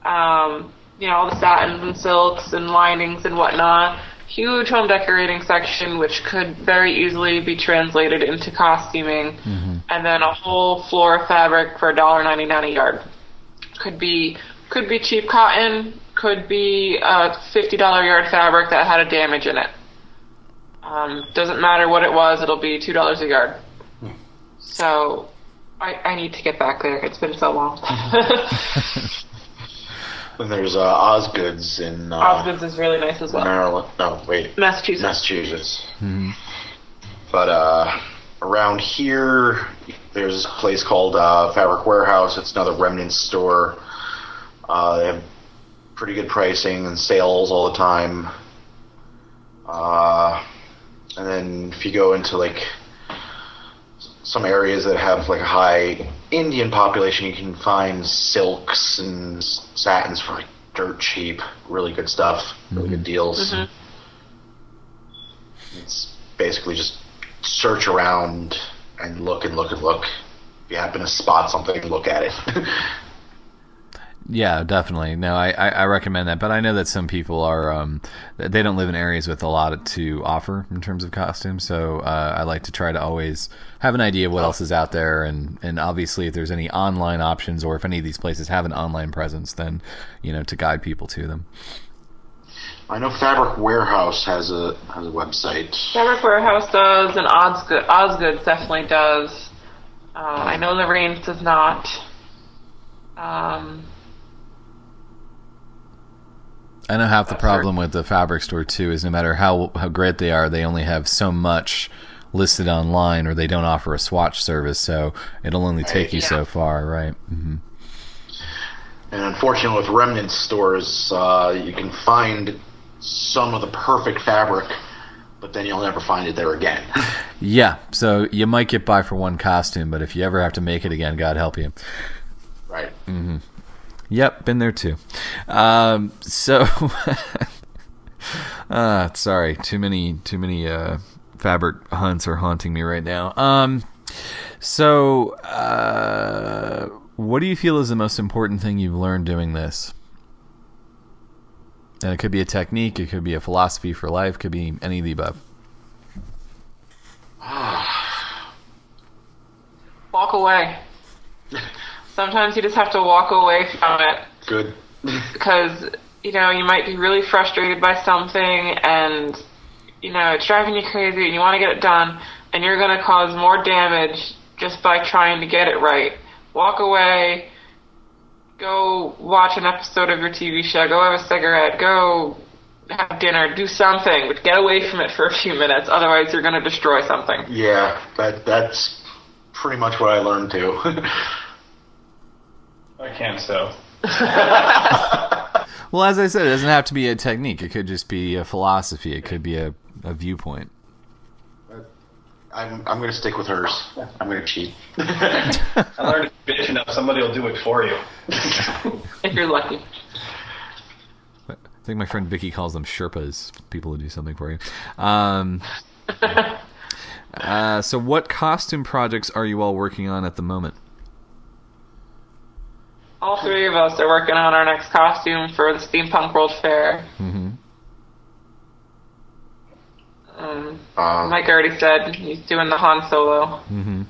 Um, you know, all the satins and silks and linings and whatnot. Huge home decorating section, which could very easily be translated into costuming, and then a whole floor of fabric for $1.99 a yard. Could be could be cheap cotton, could be a $50 yard fabric that had a damage in it. Um, doesn't matter what it was, it'll be two dollars a yard. So, I, I need to get back there. It's been so long. then there's uh, Osgoods in uh, Osgood's is really nice as well. Maryland. No, wait, Massachusetts. Massachusetts. hmm But uh, around here, there's a place called uh, Fabric Warehouse. It's another remnant store. Uh, they have pretty good pricing and sales all the time. Uh, and then if you go into like some areas that have like a high Indian population, you can find silks and satins for like dirt cheap, really good stuff, really good deals. Mhm. It's basically just search around and look and look and look. If you happen to spot something, look at it. Yeah, definitely. No, I, I, I recommend that. But I know that some people are um, they don't live in areas with a lot to offer in terms of costumes. So uh, I like to try to always have an idea of what else is out there, and and obviously if there's any online options or if any of these places have an online presence, then you know to guide people to them. I know Fabric Warehouse has a has a website. Fabric Warehouse does, and Osgood, Osgood definitely does. Uh, I know Lorraine's does not. Um, I know half the problem with the fabric store too is no matter how how great they are, they only have so much listed online, or they don't offer a swatch service, so it'll only take you Yeah. so far, right? hmm And unfortunately, with remnant stores, uh, you can find some of the perfect fabric, but then you'll never find it there again. Yeah, so you might get by for one costume, but if you ever have to make it again, God help you. right. Yep, been there too. Um, so, uh, sorry, too many, too many uh, fabric hunts are haunting me right now. Um, so, uh, what do you feel is the most important thing you've learned doing this? And it could be a technique, it could be a philosophy for life, could be any of the above. walk away. Sometimes you just have to walk away from it Good. because you know you might be really frustrated by something and you know it's driving you crazy and you want to get it done and you're going to cause more damage just by trying to get it right. Walk away. Go watch an episode of your TV show. Go have a cigarette. Go have dinner. Do something, but get away from it for a few minutes. Otherwise, you're going to destroy something. Yeah, that that's pretty much what I learned too. I can't sew. Well, as I said, it doesn't have to be a technique. It could just be a philosophy. It could be a, a viewpoint. I'm I'm gonna stick with hers. I'm gonna cheat. I learned to bitch enough, somebody will do it for you. if you're lucky. I think my friend Vicky calls them Sherpas, people who do something for you. Um, uh, so, what costume projects are you all working on at the moment? All three of us are working on our next costume for the Steampunk World Fair. Mm-hmm. Um, Um, Mike already said he's doing the Han Solo. Mm-hmm.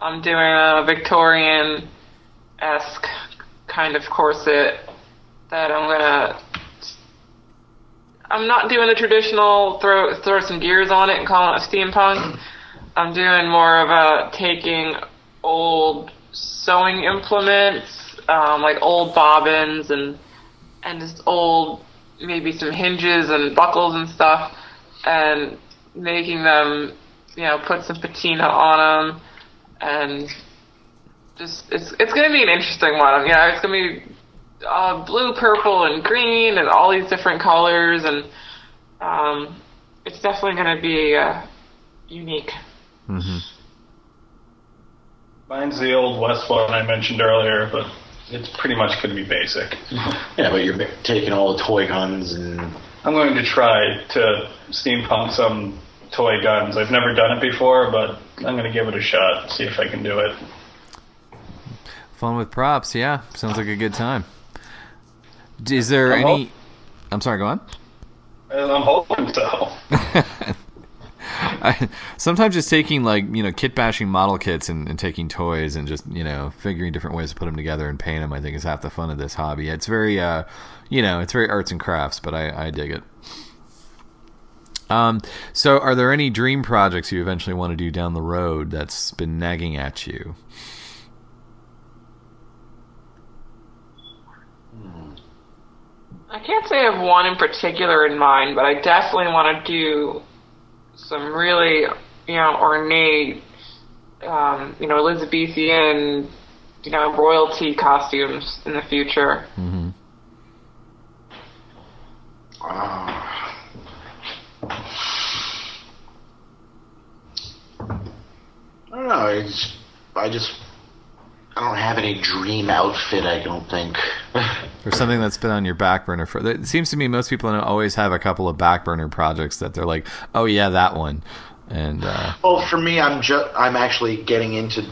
I'm doing a Victorian esque kind of corset that I'm gonna. I'm not doing the traditional throw throw some gears on it and calling it steampunk. I'm doing more of a taking old sewing implements, um, like old bobbins and and just old maybe some hinges and buckles and stuff, and making them, you know, put some patina on them and just it's it's gonna be an interesting one. You know, it's gonna be uh, blue, purple, and green, and all these different colors, and um, it's definitely gonna be uh, unique. Mm-hmm. Mine's the old West one I mentioned earlier, but it's pretty much going to be basic. yeah, but you're taking all the toy guns and I'm going to try to steampunk some toy guns. I've never done it before, but I'm going to give it a shot, see if I can do it. Fun with props, yeah. Sounds like a good time. Is there I'm any? hop- I'm sorry. Go on. Uh, I'm hoping so. Sometimes just taking like you know kit bashing model kits and, and taking toys and just you know figuring different ways to put them together and paint them. I think is half the fun of this hobby. It's very uh, you know it's very arts and crafts, but I, I dig it. Um, so are there any dream projects you eventually want to do down the road that's been nagging at you? I can't say I have one in particular in mind, but I definitely want to do some really, you know, ornate, um, you know, Elizabethan, you know, royalty costumes in the future. Mm-hmm. uh, I don't know. I just, I just I don't have any dream outfit. I don't think. Or something that's been on your back burner for. It seems to me most people always have a couple of back burner projects that they're like, oh yeah, that one, and uh, Well, for me, I'm just I'm actually getting into.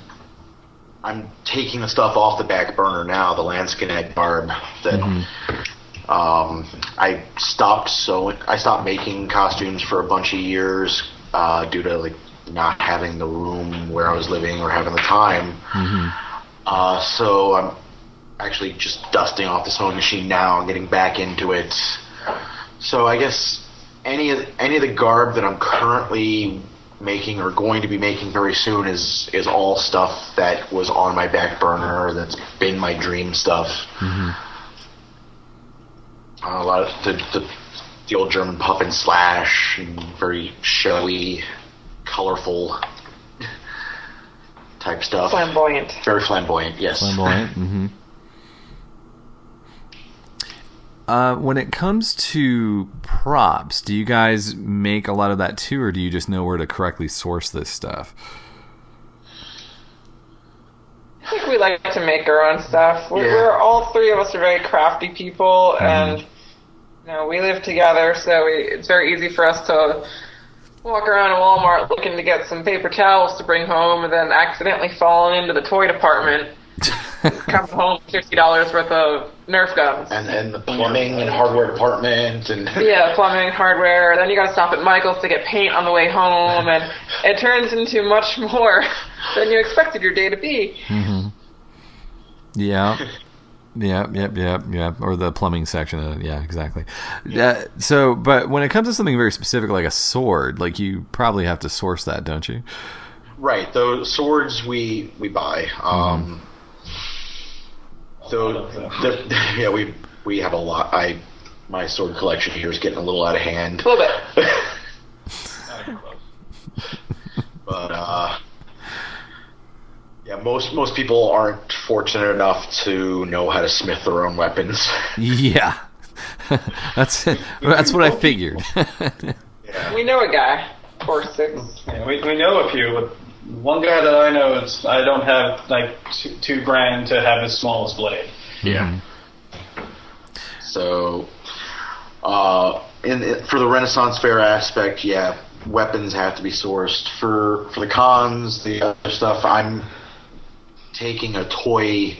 I'm taking the stuff off the back burner now. The Landsknecht barb that um, I stopped sewing. I stopped making costumes for a bunch of years uh, due to like not having the room where I was living or having the time. Uh, so I'm actually just dusting off the sewing machine now and getting back into it. So I guess any of the, any of the garb that I'm currently making or going to be making very soon is is all stuff that was on my back burner that's been my dream stuff. Uh, a lot of the, the the old German puff and slash and very showy, colorful type stuff. Flamboyant. Very flamboyant, yes. flamboyant. mm-hmm. Uh, when it comes to props, do you guys make a lot of that too, or do you just know where to correctly source this stuff? I think we like to make our own stuff. We're, Yeah. we're all three of us are very crafty people, and you know we live together, so we, it's very easy for us to walk around in Walmart looking to get some paper towels to bring home, and then accidentally fall into the toy department, come home with fifty dollars worth of Nerf guns. And and the plumbing and hardware department and Yeah, plumbing, hardware. Then you got to stop at Michael's to get paint on the way home, and it turns into much more than you expected your day to be. mhm Yeah. Yep, yep, yep, yep. Or the plumbing section. Of, yeah, exactly. Uh, so, but when it comes to something very specific like a sword, like you probably have to source that, don't you? right. Those swords we we buy. Um, so the, yeah, we we have a lot. I my sword collection here is getting a little out of hand. A little bit. but uh, yeah, most most people aren't fortunate enough to know how to smith their own weapons. Yeah. that's that's what I figured. We know a guy, or six. Yeah, we, we know a few, but one guy that I know is I don't have like two, two grand to have his smallest blade. Yeah. So, uh, in, for the Renaissance Fair aspect, yeah, weapons have to be sourced. For for the cons, the other stuff, I'm taking a toy,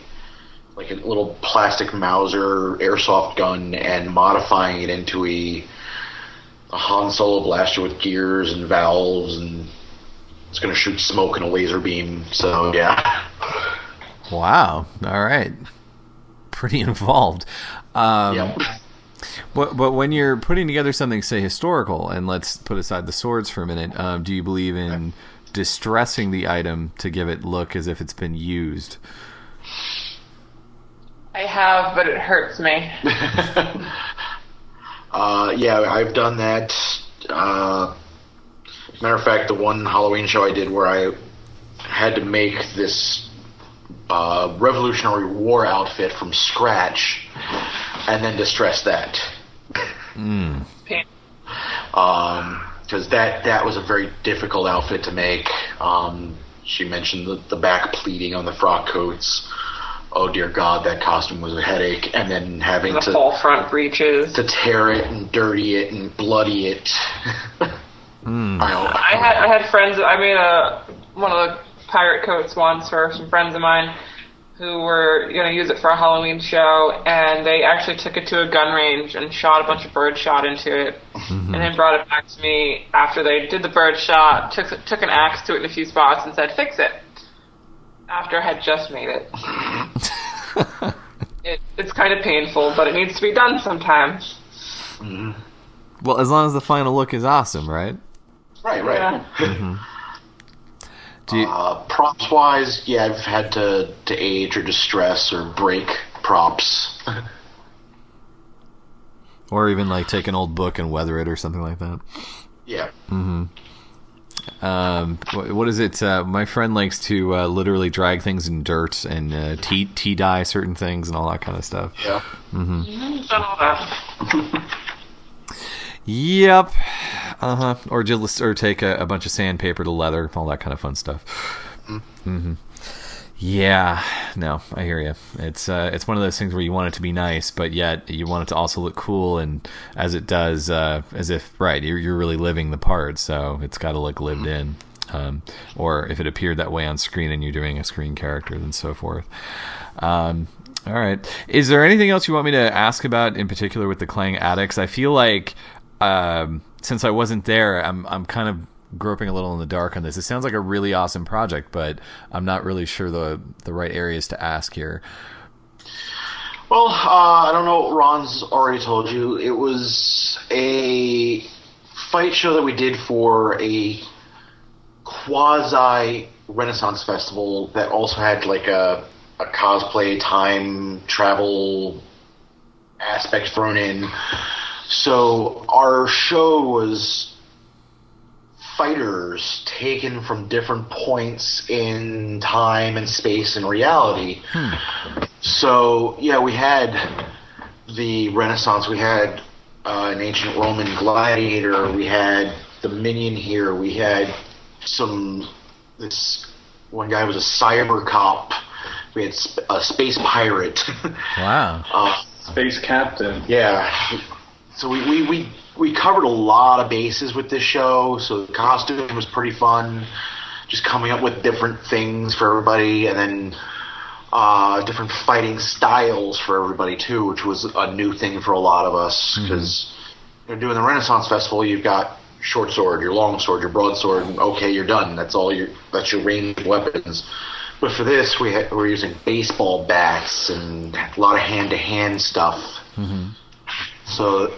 like a little plastic Mauser airsoft gun, and modifying it into a, a Han Solo blaster with gears and valves, and it's going to shoot smoke and a laser beam. So yeah. Wow. All right. Pretty involved. Um, Yep. But, but when you're putting together something, say historical, and let's put aside the swords for a minute, um, do you believe in distressing the item to give it look as if it's been used? I have, but it hurts me. Uh, yeah, I've done that. Uh, matter of fact, the one Halloween show I did where I had to make this uh, Revolutionary War outfit from scratch and then distress that. Pain. Um 'cause that that was a very difficult outfit to make. Um, she mentioned the, the back pleating on the frock coats. Oh dear God, that costume was a headache. And then having The to whole front breeches. to tear it and dirty it and bloody it. I, I had I had friends. I made a one of the pirate coats once for some friends of mine who were going to use it for a Halloween show, and they actually took it to a gun range and shot a bunch of bird shot into it, and then brought it back to me after they did the bird shot. Took took an axe to it in a few spots and said, "Fix it." After I had just made it. it it's kind of painful, but it needs to be done sometimes. Mm-hmm. Well, as long as the final look is awesome, right? right, right. Yeah. Do mm-hmm. You, Uh, props wise, yeah, I've had to, to age or distress or break props. or even like take an old book and weather it or something like that. yeah. Mm-hmm. Um, what is it? Uh, my friend likes to uh, literally drag things in dirt and uh, tea tea dye certain things and all that kind of stuff. Yeah. Done all that. Yep. Uh huh. Or just or take a, a bunch of sandpaper to leather, all that kind of fun stuff. Mm-hmm. Yeah. No, I hear you. It's uh, it's one of those things where you want it to be nice, but yet you want it to also look cool, and as it does, uh, as if right, you're you're really living the part, so it's got to look lived in. Um, or if it appeared that way on screen and you're doing a screen character, and so forth. Um, all right. Is there anything else you want me to ask about in particular with the Clang Addicts? I feel like um, since I wasn't there, I'm I'm kind of groping a little in the dark on this. It sounds like a really awesome project, but I'm not really sure the the right areas to ask here. Well, uh, I don't know Ron's already told you. It was a fight show that we did for a quasi Renaissance festival that also had like a, a cosplay time travel aspect thrown in. So our show was fighters taken from different points in time and space and reality. So yeah, we had the Renaissance. We had uh, an ancient Roman gladiator. We had the minion here. We had some. This one guy was a cyber cop. We had sp- a space pirate. Wow. uh, Space Captain. yeah. So we, we, we, we covered a lot of bases with this show. So the costume was pretty fun. Just coming up with different things for everybody, and then uh, different fighting styles for everybody too, which was a new thing for a lot of us because you're doing the Renaissance Festival. You've got short sword, your long sword, your broadsword, and okay, you're done. That's all your that's your ranged weapons. But for this, we had, we're using baseball bats and a lot of hand to hand stuff. So,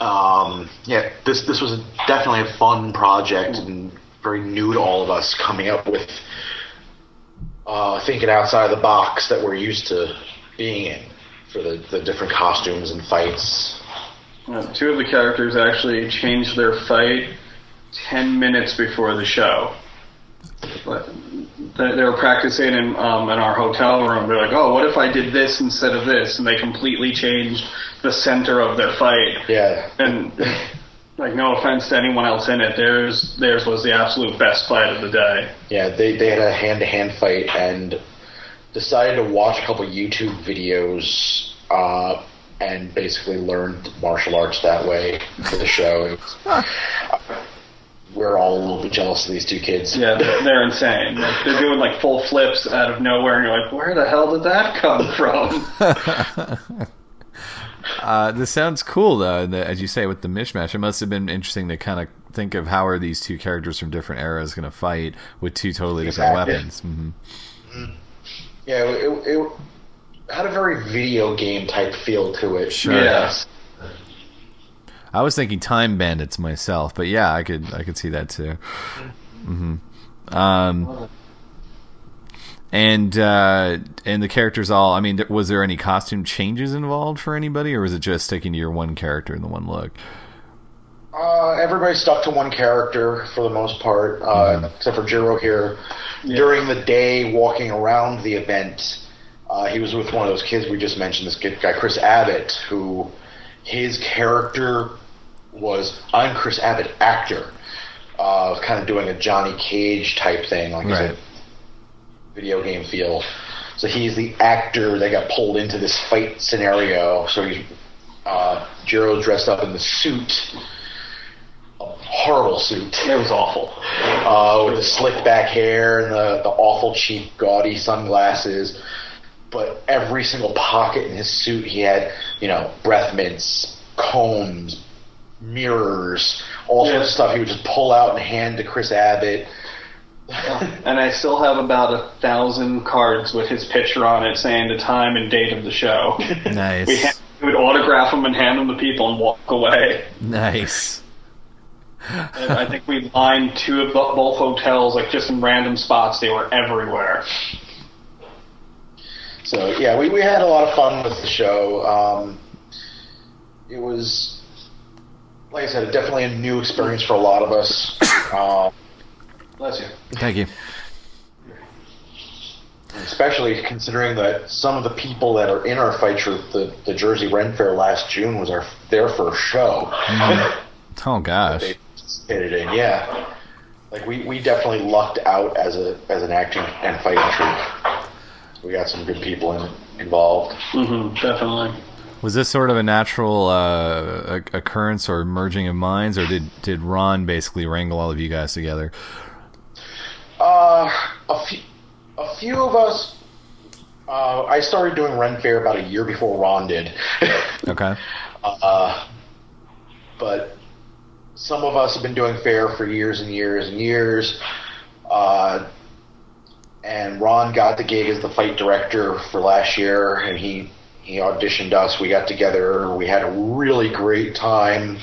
um, yeah, this this was definitely a fun project and very new to all of us coming up with uh, thinking outside the box that we're used to being in for the, the different costumes and fights. Uh, two of the characters actually changed their fight ten minutes before the show. But they, they were practicing in um, in our hotel room. They're like, "Oh, what if I did this instead of this?" And they completely changed the center of their fight. Yeah, And like, no offense to anyone else in it, theirs theirs was the absolute best fight of the day. yeah, they they had a hand to hand fight and decided to watch a couple YouTube videos uh, and basically learned martial arts that way for the show. It was, we're all a little bit jealous of these two kids. Yeah, they're, they're insane. Like, they're doing like full flips out of nowhere, and you're like, where the hell did that come from? Uh, this sounds cool, though. The, as you say, with the mishmash, it must have been interesting to kind of think of how are these two characters from different eras going to fight with two totally different Exactly. weapons. hmm Yeah, it, it had a very video game type feel to it. Sure. Yes. I was thinking Time Bandits myself, but yeah, I could I could see that too. hmm Um, and uh, and the characters all. I mean, was there any costume changes involved for anybody, or was it just sticking to your one character and the one look? Uh, everybody stuck to one character for the most part, uh, except for Jiro here. During the day, walking around the event, uh, he was with one of those kids we just mentioned. This kid, guy Chris Abbott, who his character was I'm Chris Abbott, actor, uh, kind of doing a Johnny Cage type thing, like Right. Video game feel. So he's the actor that got pulled into this fight scenario. So he's uh, Jiro dressed up in the suit a horrible suit. It was awful. Uh, with the slick back hair and the, the awful cheap, gaudy sunglasses. But every single pocket in his suit, he had, you know, breath mints, combs, mirrors, all sorts of stuff he would just pull out and hand to Chris Abbott. And I still have about a thousand cards with his picture on it saying the time and date of the show. Nice, we, ha- we would autograph them and hand them to people and walk away. nice. And I think we lined two of both hotels, like just in random spots. They were everywhere. So yeah, we, we had a lot of fun with the show. Um, it was, like I said, definitely a new experience for a lot of us. Um, Bless you. Thank you. especially considering that some of the people that are in our fight troupe, the, the Jersey Ren Fair last June was our their first show. Oh gosh. they participated in, yeah. Like we, we definitely lucked out as a as an acting and fighting troupe. We got some good people in, involved. hmm definitely. Was this sort of a natural uh, occurrence or merging of minds, or did did Ron basically wrangle all of you guys together? Uh, a few, a few of us. Uh, I started doing Ren Fair about a year before Ron did. Okay. Uh, but some of us have been doing fair for years and years and years. Uh, and Ron got the gig as the fight director for last year, and he he auditioned us. We got together. We had a really great time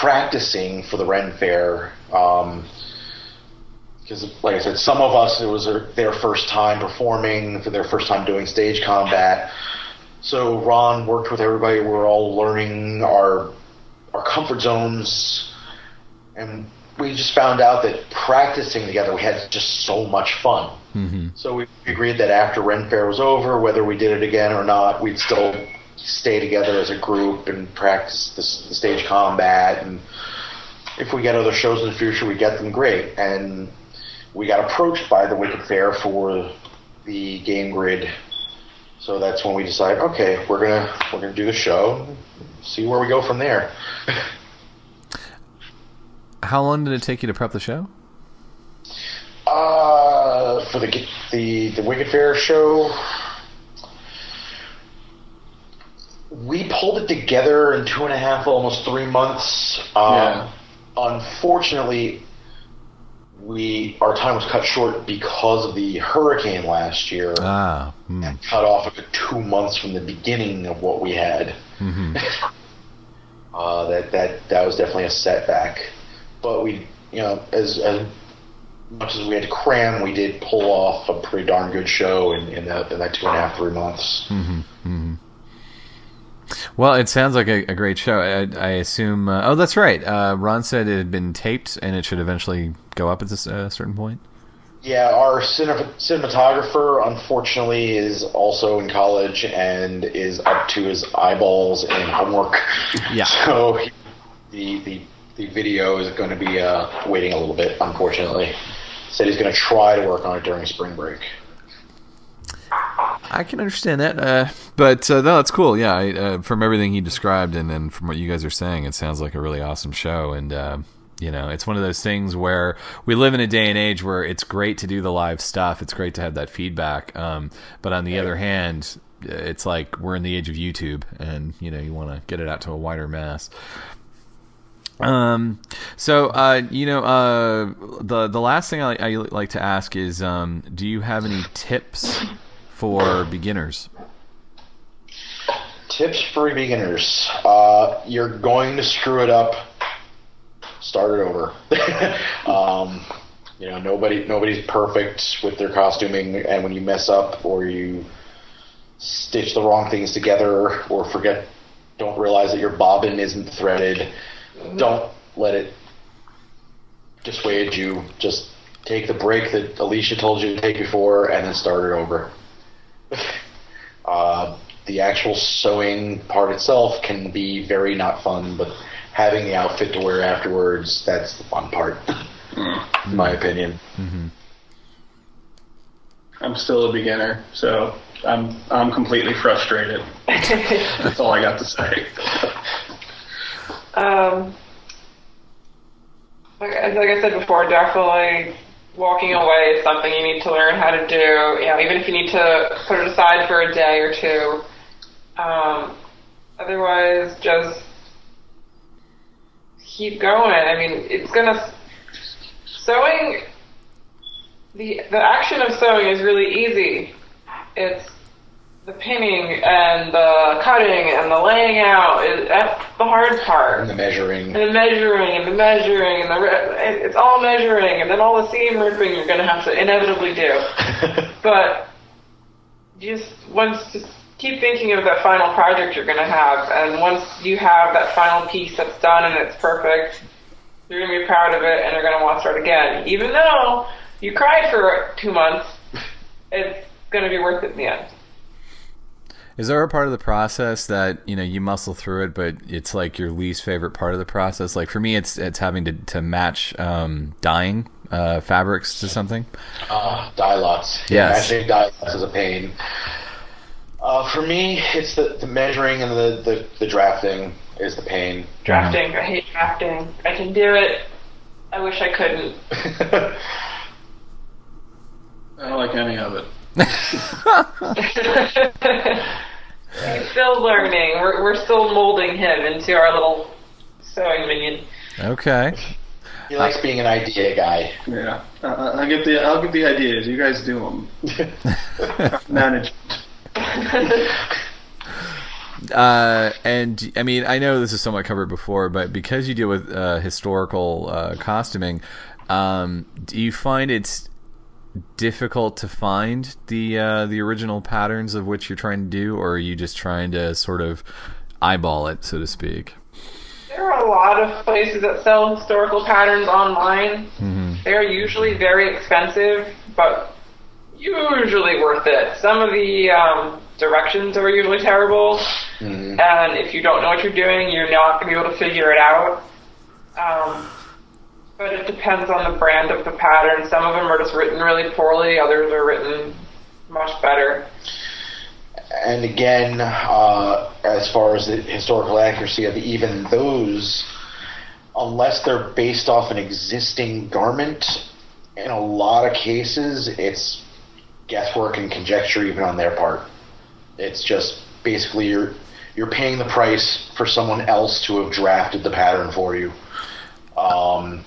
practicing for the Ren Fair. Um, because, like I said, some of us it was their, their first time performing, for their first time doing stage combat. So Ron worked with everybody. We're all learning our our comfort zones, and we just found out that practicing together, we had just so much fun. hmm So we agreed that after Ren Fair was over, whether we did it again or not, we'd still stay together as a group and practice the, the stage combat. And if we get other shows in the future, we get them great. And we got approached by the Wicked Faire for the game grid. So that's when we decided, okay, we're gonna we're gonna do the show, see where we go from there. How long did it take you to prep the show? Uh, for the the the Wicked Faire show, we pulled it together in two and a half, almost three months. Um, Yeah. Unfortunately, we our time was cut short because of the hurricane last year. Ah. Hmm. cut off two months from the beginning of what we had. hmm Uh, that that that was definitely a setback. But we, you know, as as much as we had to cram, we did pull off a pretty darn good show in, in that in that two and a half three months. hmm hmm Well, it sounds like a, a great show. I, I assume. Uh, oh, that's right. Uh, Ron said it had been taped and it should eventually go up at this uh, certain point. Yeah, our cine- cinematographer unfortunately is also in college and is up to his eyeballs in homework. Yeah. So he, the the the video is going to be uh, waiting a little bit. Unfortunately, said he's going to try to work on it during spring break. I can understand that. Uh, But uh, no, that's cool. Yeah, I, uh, from everything he described and then from what you guys are saying, it sounds like a really awesome show. And uh, you know, it's one of those things where we live in a day and age where it's great to do the live stuff. It's great to have that feedback. Um, but on the other hand, it's like we're in the age of YouTube, and you know, you want to get it out to a wider mass. Um, so uh, you know, uh, the the last thing I, I like to ask is, um, do you have any tips for beginners? Tips for beginners. Uh, you're going to screw it up. Start it over. um, you know, nobody nobody's perfect with their costuming, and when you mess up or you stitch the wrong things together or forget, don't realize that your bobbin isn't threaded, don't let it dissuade you. Just take the break that Alicia told you to take before, and then start it over. Uh, the actual sewing part itself can be very not fun, but having the outfit to wear afterwards, that's the fun part, in my opinion. I'm still a beginner, so I'm I'm completely frustrated. That's all I got to say. Um, like, like I said before, definitely walking away is something you need to learn how to do. You know, even if you need to put it aside for a day or two. Um, otherwise, just keep going. I mean, it's gonna sewing. The the action of sewing is really easy. It's the pinning and the cutting and the laying out. Is, that's the hard part. And the measuring. And the measuring and the measuring and the it- it's all measuring and then all the seam ripping you're gonna have to inevitably do. But just once just keep thinking of that final project you're gonna have and once you have that final piece that's done and it's perfect, you're gonna be proud of it and you're gonna want to start again. Even though you cried for two months, it's gonna be worth it in the end. Is there a part of the process that you know you muscle through it, but it's like your least favorite part of the process? Like for me, it's it's having to to match um, dyeing uh, fabrics to something. Uh, dye lots. Yes. Matching dye lots is a pain. Uh, for me, it's the, the measuring and the, the, the drafting is the pain. Drafting, I hate drafting. I can do it. I wish I couldn't. I don't like any of it. He's still learning. We're, we're still molding him into our little sewing minion. Okay. he likes being an idea guy. Yeah, uh, I get the I'll get the ideas. You guys do them. Manage. Uh, and I mean, I know this is somewhat covered before, but because you deal with uh, historical uh, costuming, um, do you find it's difficult to find the uh, the original patterns of which you're trying to do, or are you just trying to sort of eyeball it, so to speak? There are a lot of places that sell historical patterns online. They're usually very expensive, but usually worth it. Some of the um, directions are usually terrible, and if you don't know what you're doing, you're not going to be able to figure it out. Um, but it depends on the brand of the pattern. Some of them are just written really poorly, others are written much better. And again, uh, as far as the historical accuracy of even those, unless they're based off an existing garment, in a lot of cases, it's guesswork and conjecture even on their part. It's just basically you're you're paying the price for someone else to have drafted the pattern for you. Um,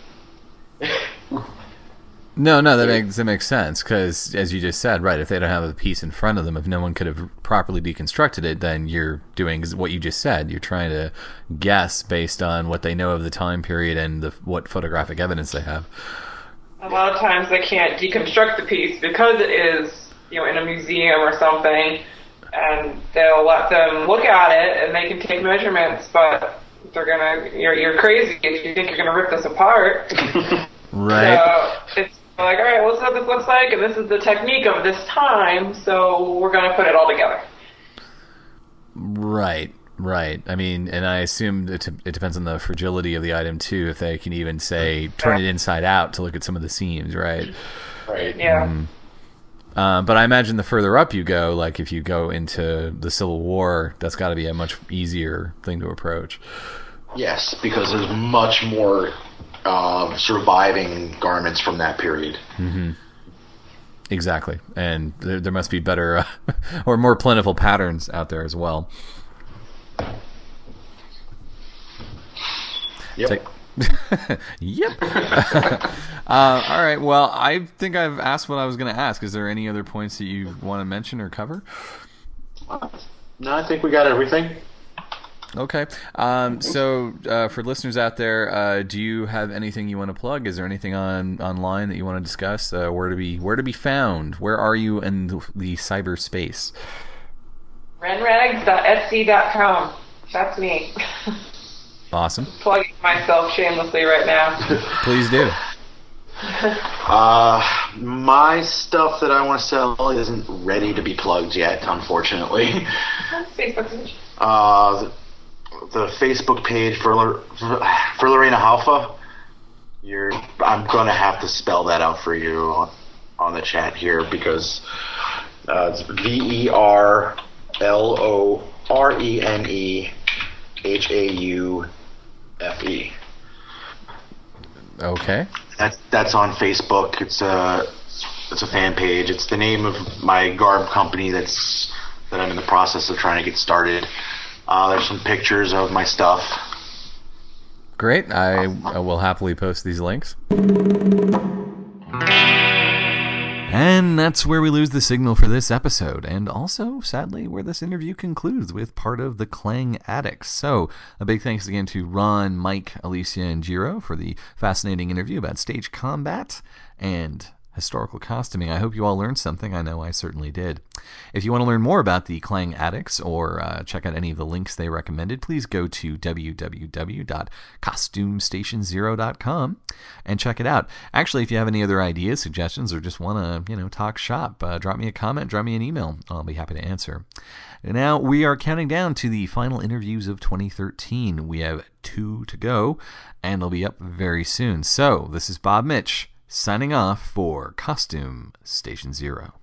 No, no, that makes that makes sense because, as you just said, right? If they don't have a piece in front of them, if no one could have properly deconstructed it, then you're doing what you just said. You're trying to guess based on what they know of the time period and the what photographic evidence they have. A lot of times they can't deconstruct the piece because it is, you know, in a museum or something, and they'll let them look at it and they can take measurements, but they're gonna, you're, you're crazy if you think you're gonna rip this apart. Right. So it's like, all right, well, this is what this looks like, and this is the technique of this time, so we're gonna put it all together. Right, right. I mean, and I assume it, it depends on the fragility of the item too. If they can even say turn it inside out to look at some of the seams, right? right. Yeah. Uh, but I imagine the further up you go, like if you go into the Civil War, that's got to be a much easier thing to approach. Yes, because there's much more uh, surviving garments from that period. Exactly, and there, there must be better uh, or more plentiful patterns out there as well. Yep. Take- yep. uh, all right. Well, I think I've asked what I was going to ask. Is there any other points that you want to mention or cover? No, I think we got everything. Okay. Um, so, uh, for listeners out there, uh, do you have anything you want to plug? Is there anything on online that you want to discuss? Uh, where to be where to be found? Where are you in the, the cyberspace? Renrags.etsy.com. That's me. Awesome. Plugging myself shamelessly right now. Please do. Uh, my stuff that I want to sell isn't ready to be plugged yet, unfortunately. Facebook. Uh, the, Facebook page for Verlorene Haufe. You're. I'm gonna have to spell that out for you on, on the chat here because uh, it's V E R L O R E N E H A U F E. Okay. That's that's on Facebook. It's a it's a fan page. It's the name of my garb company that's that I'm in the process of trying to get started. Uh, there's some pictures of my stuff. Great. I, I will happily post these links. And that's where we lose the signal for this episode, and also, sadly, where this interview concludes with part of the Clang Addicts. So, a big thanks again to Ron, Mike, Alicia, and Jiro for the fascinating interview about stage combat and historical costuming. I hope you all learned something. I know I certainly did. If you want to learn more about the Clang Addicts or uh, check out any of the links they recommended, please go to www.costumestation0.com and check it out. Actually, if you have any other ideas, suggestions, or just want to, you know, talk shop, uh, drop me a comment, drop me an email. I'll be happy to answer. Now we are counting down to the final interviews of 2013. We have two to go, and they'll be up very soon. So this is Bob Mitch signing off for Costume Station Zero.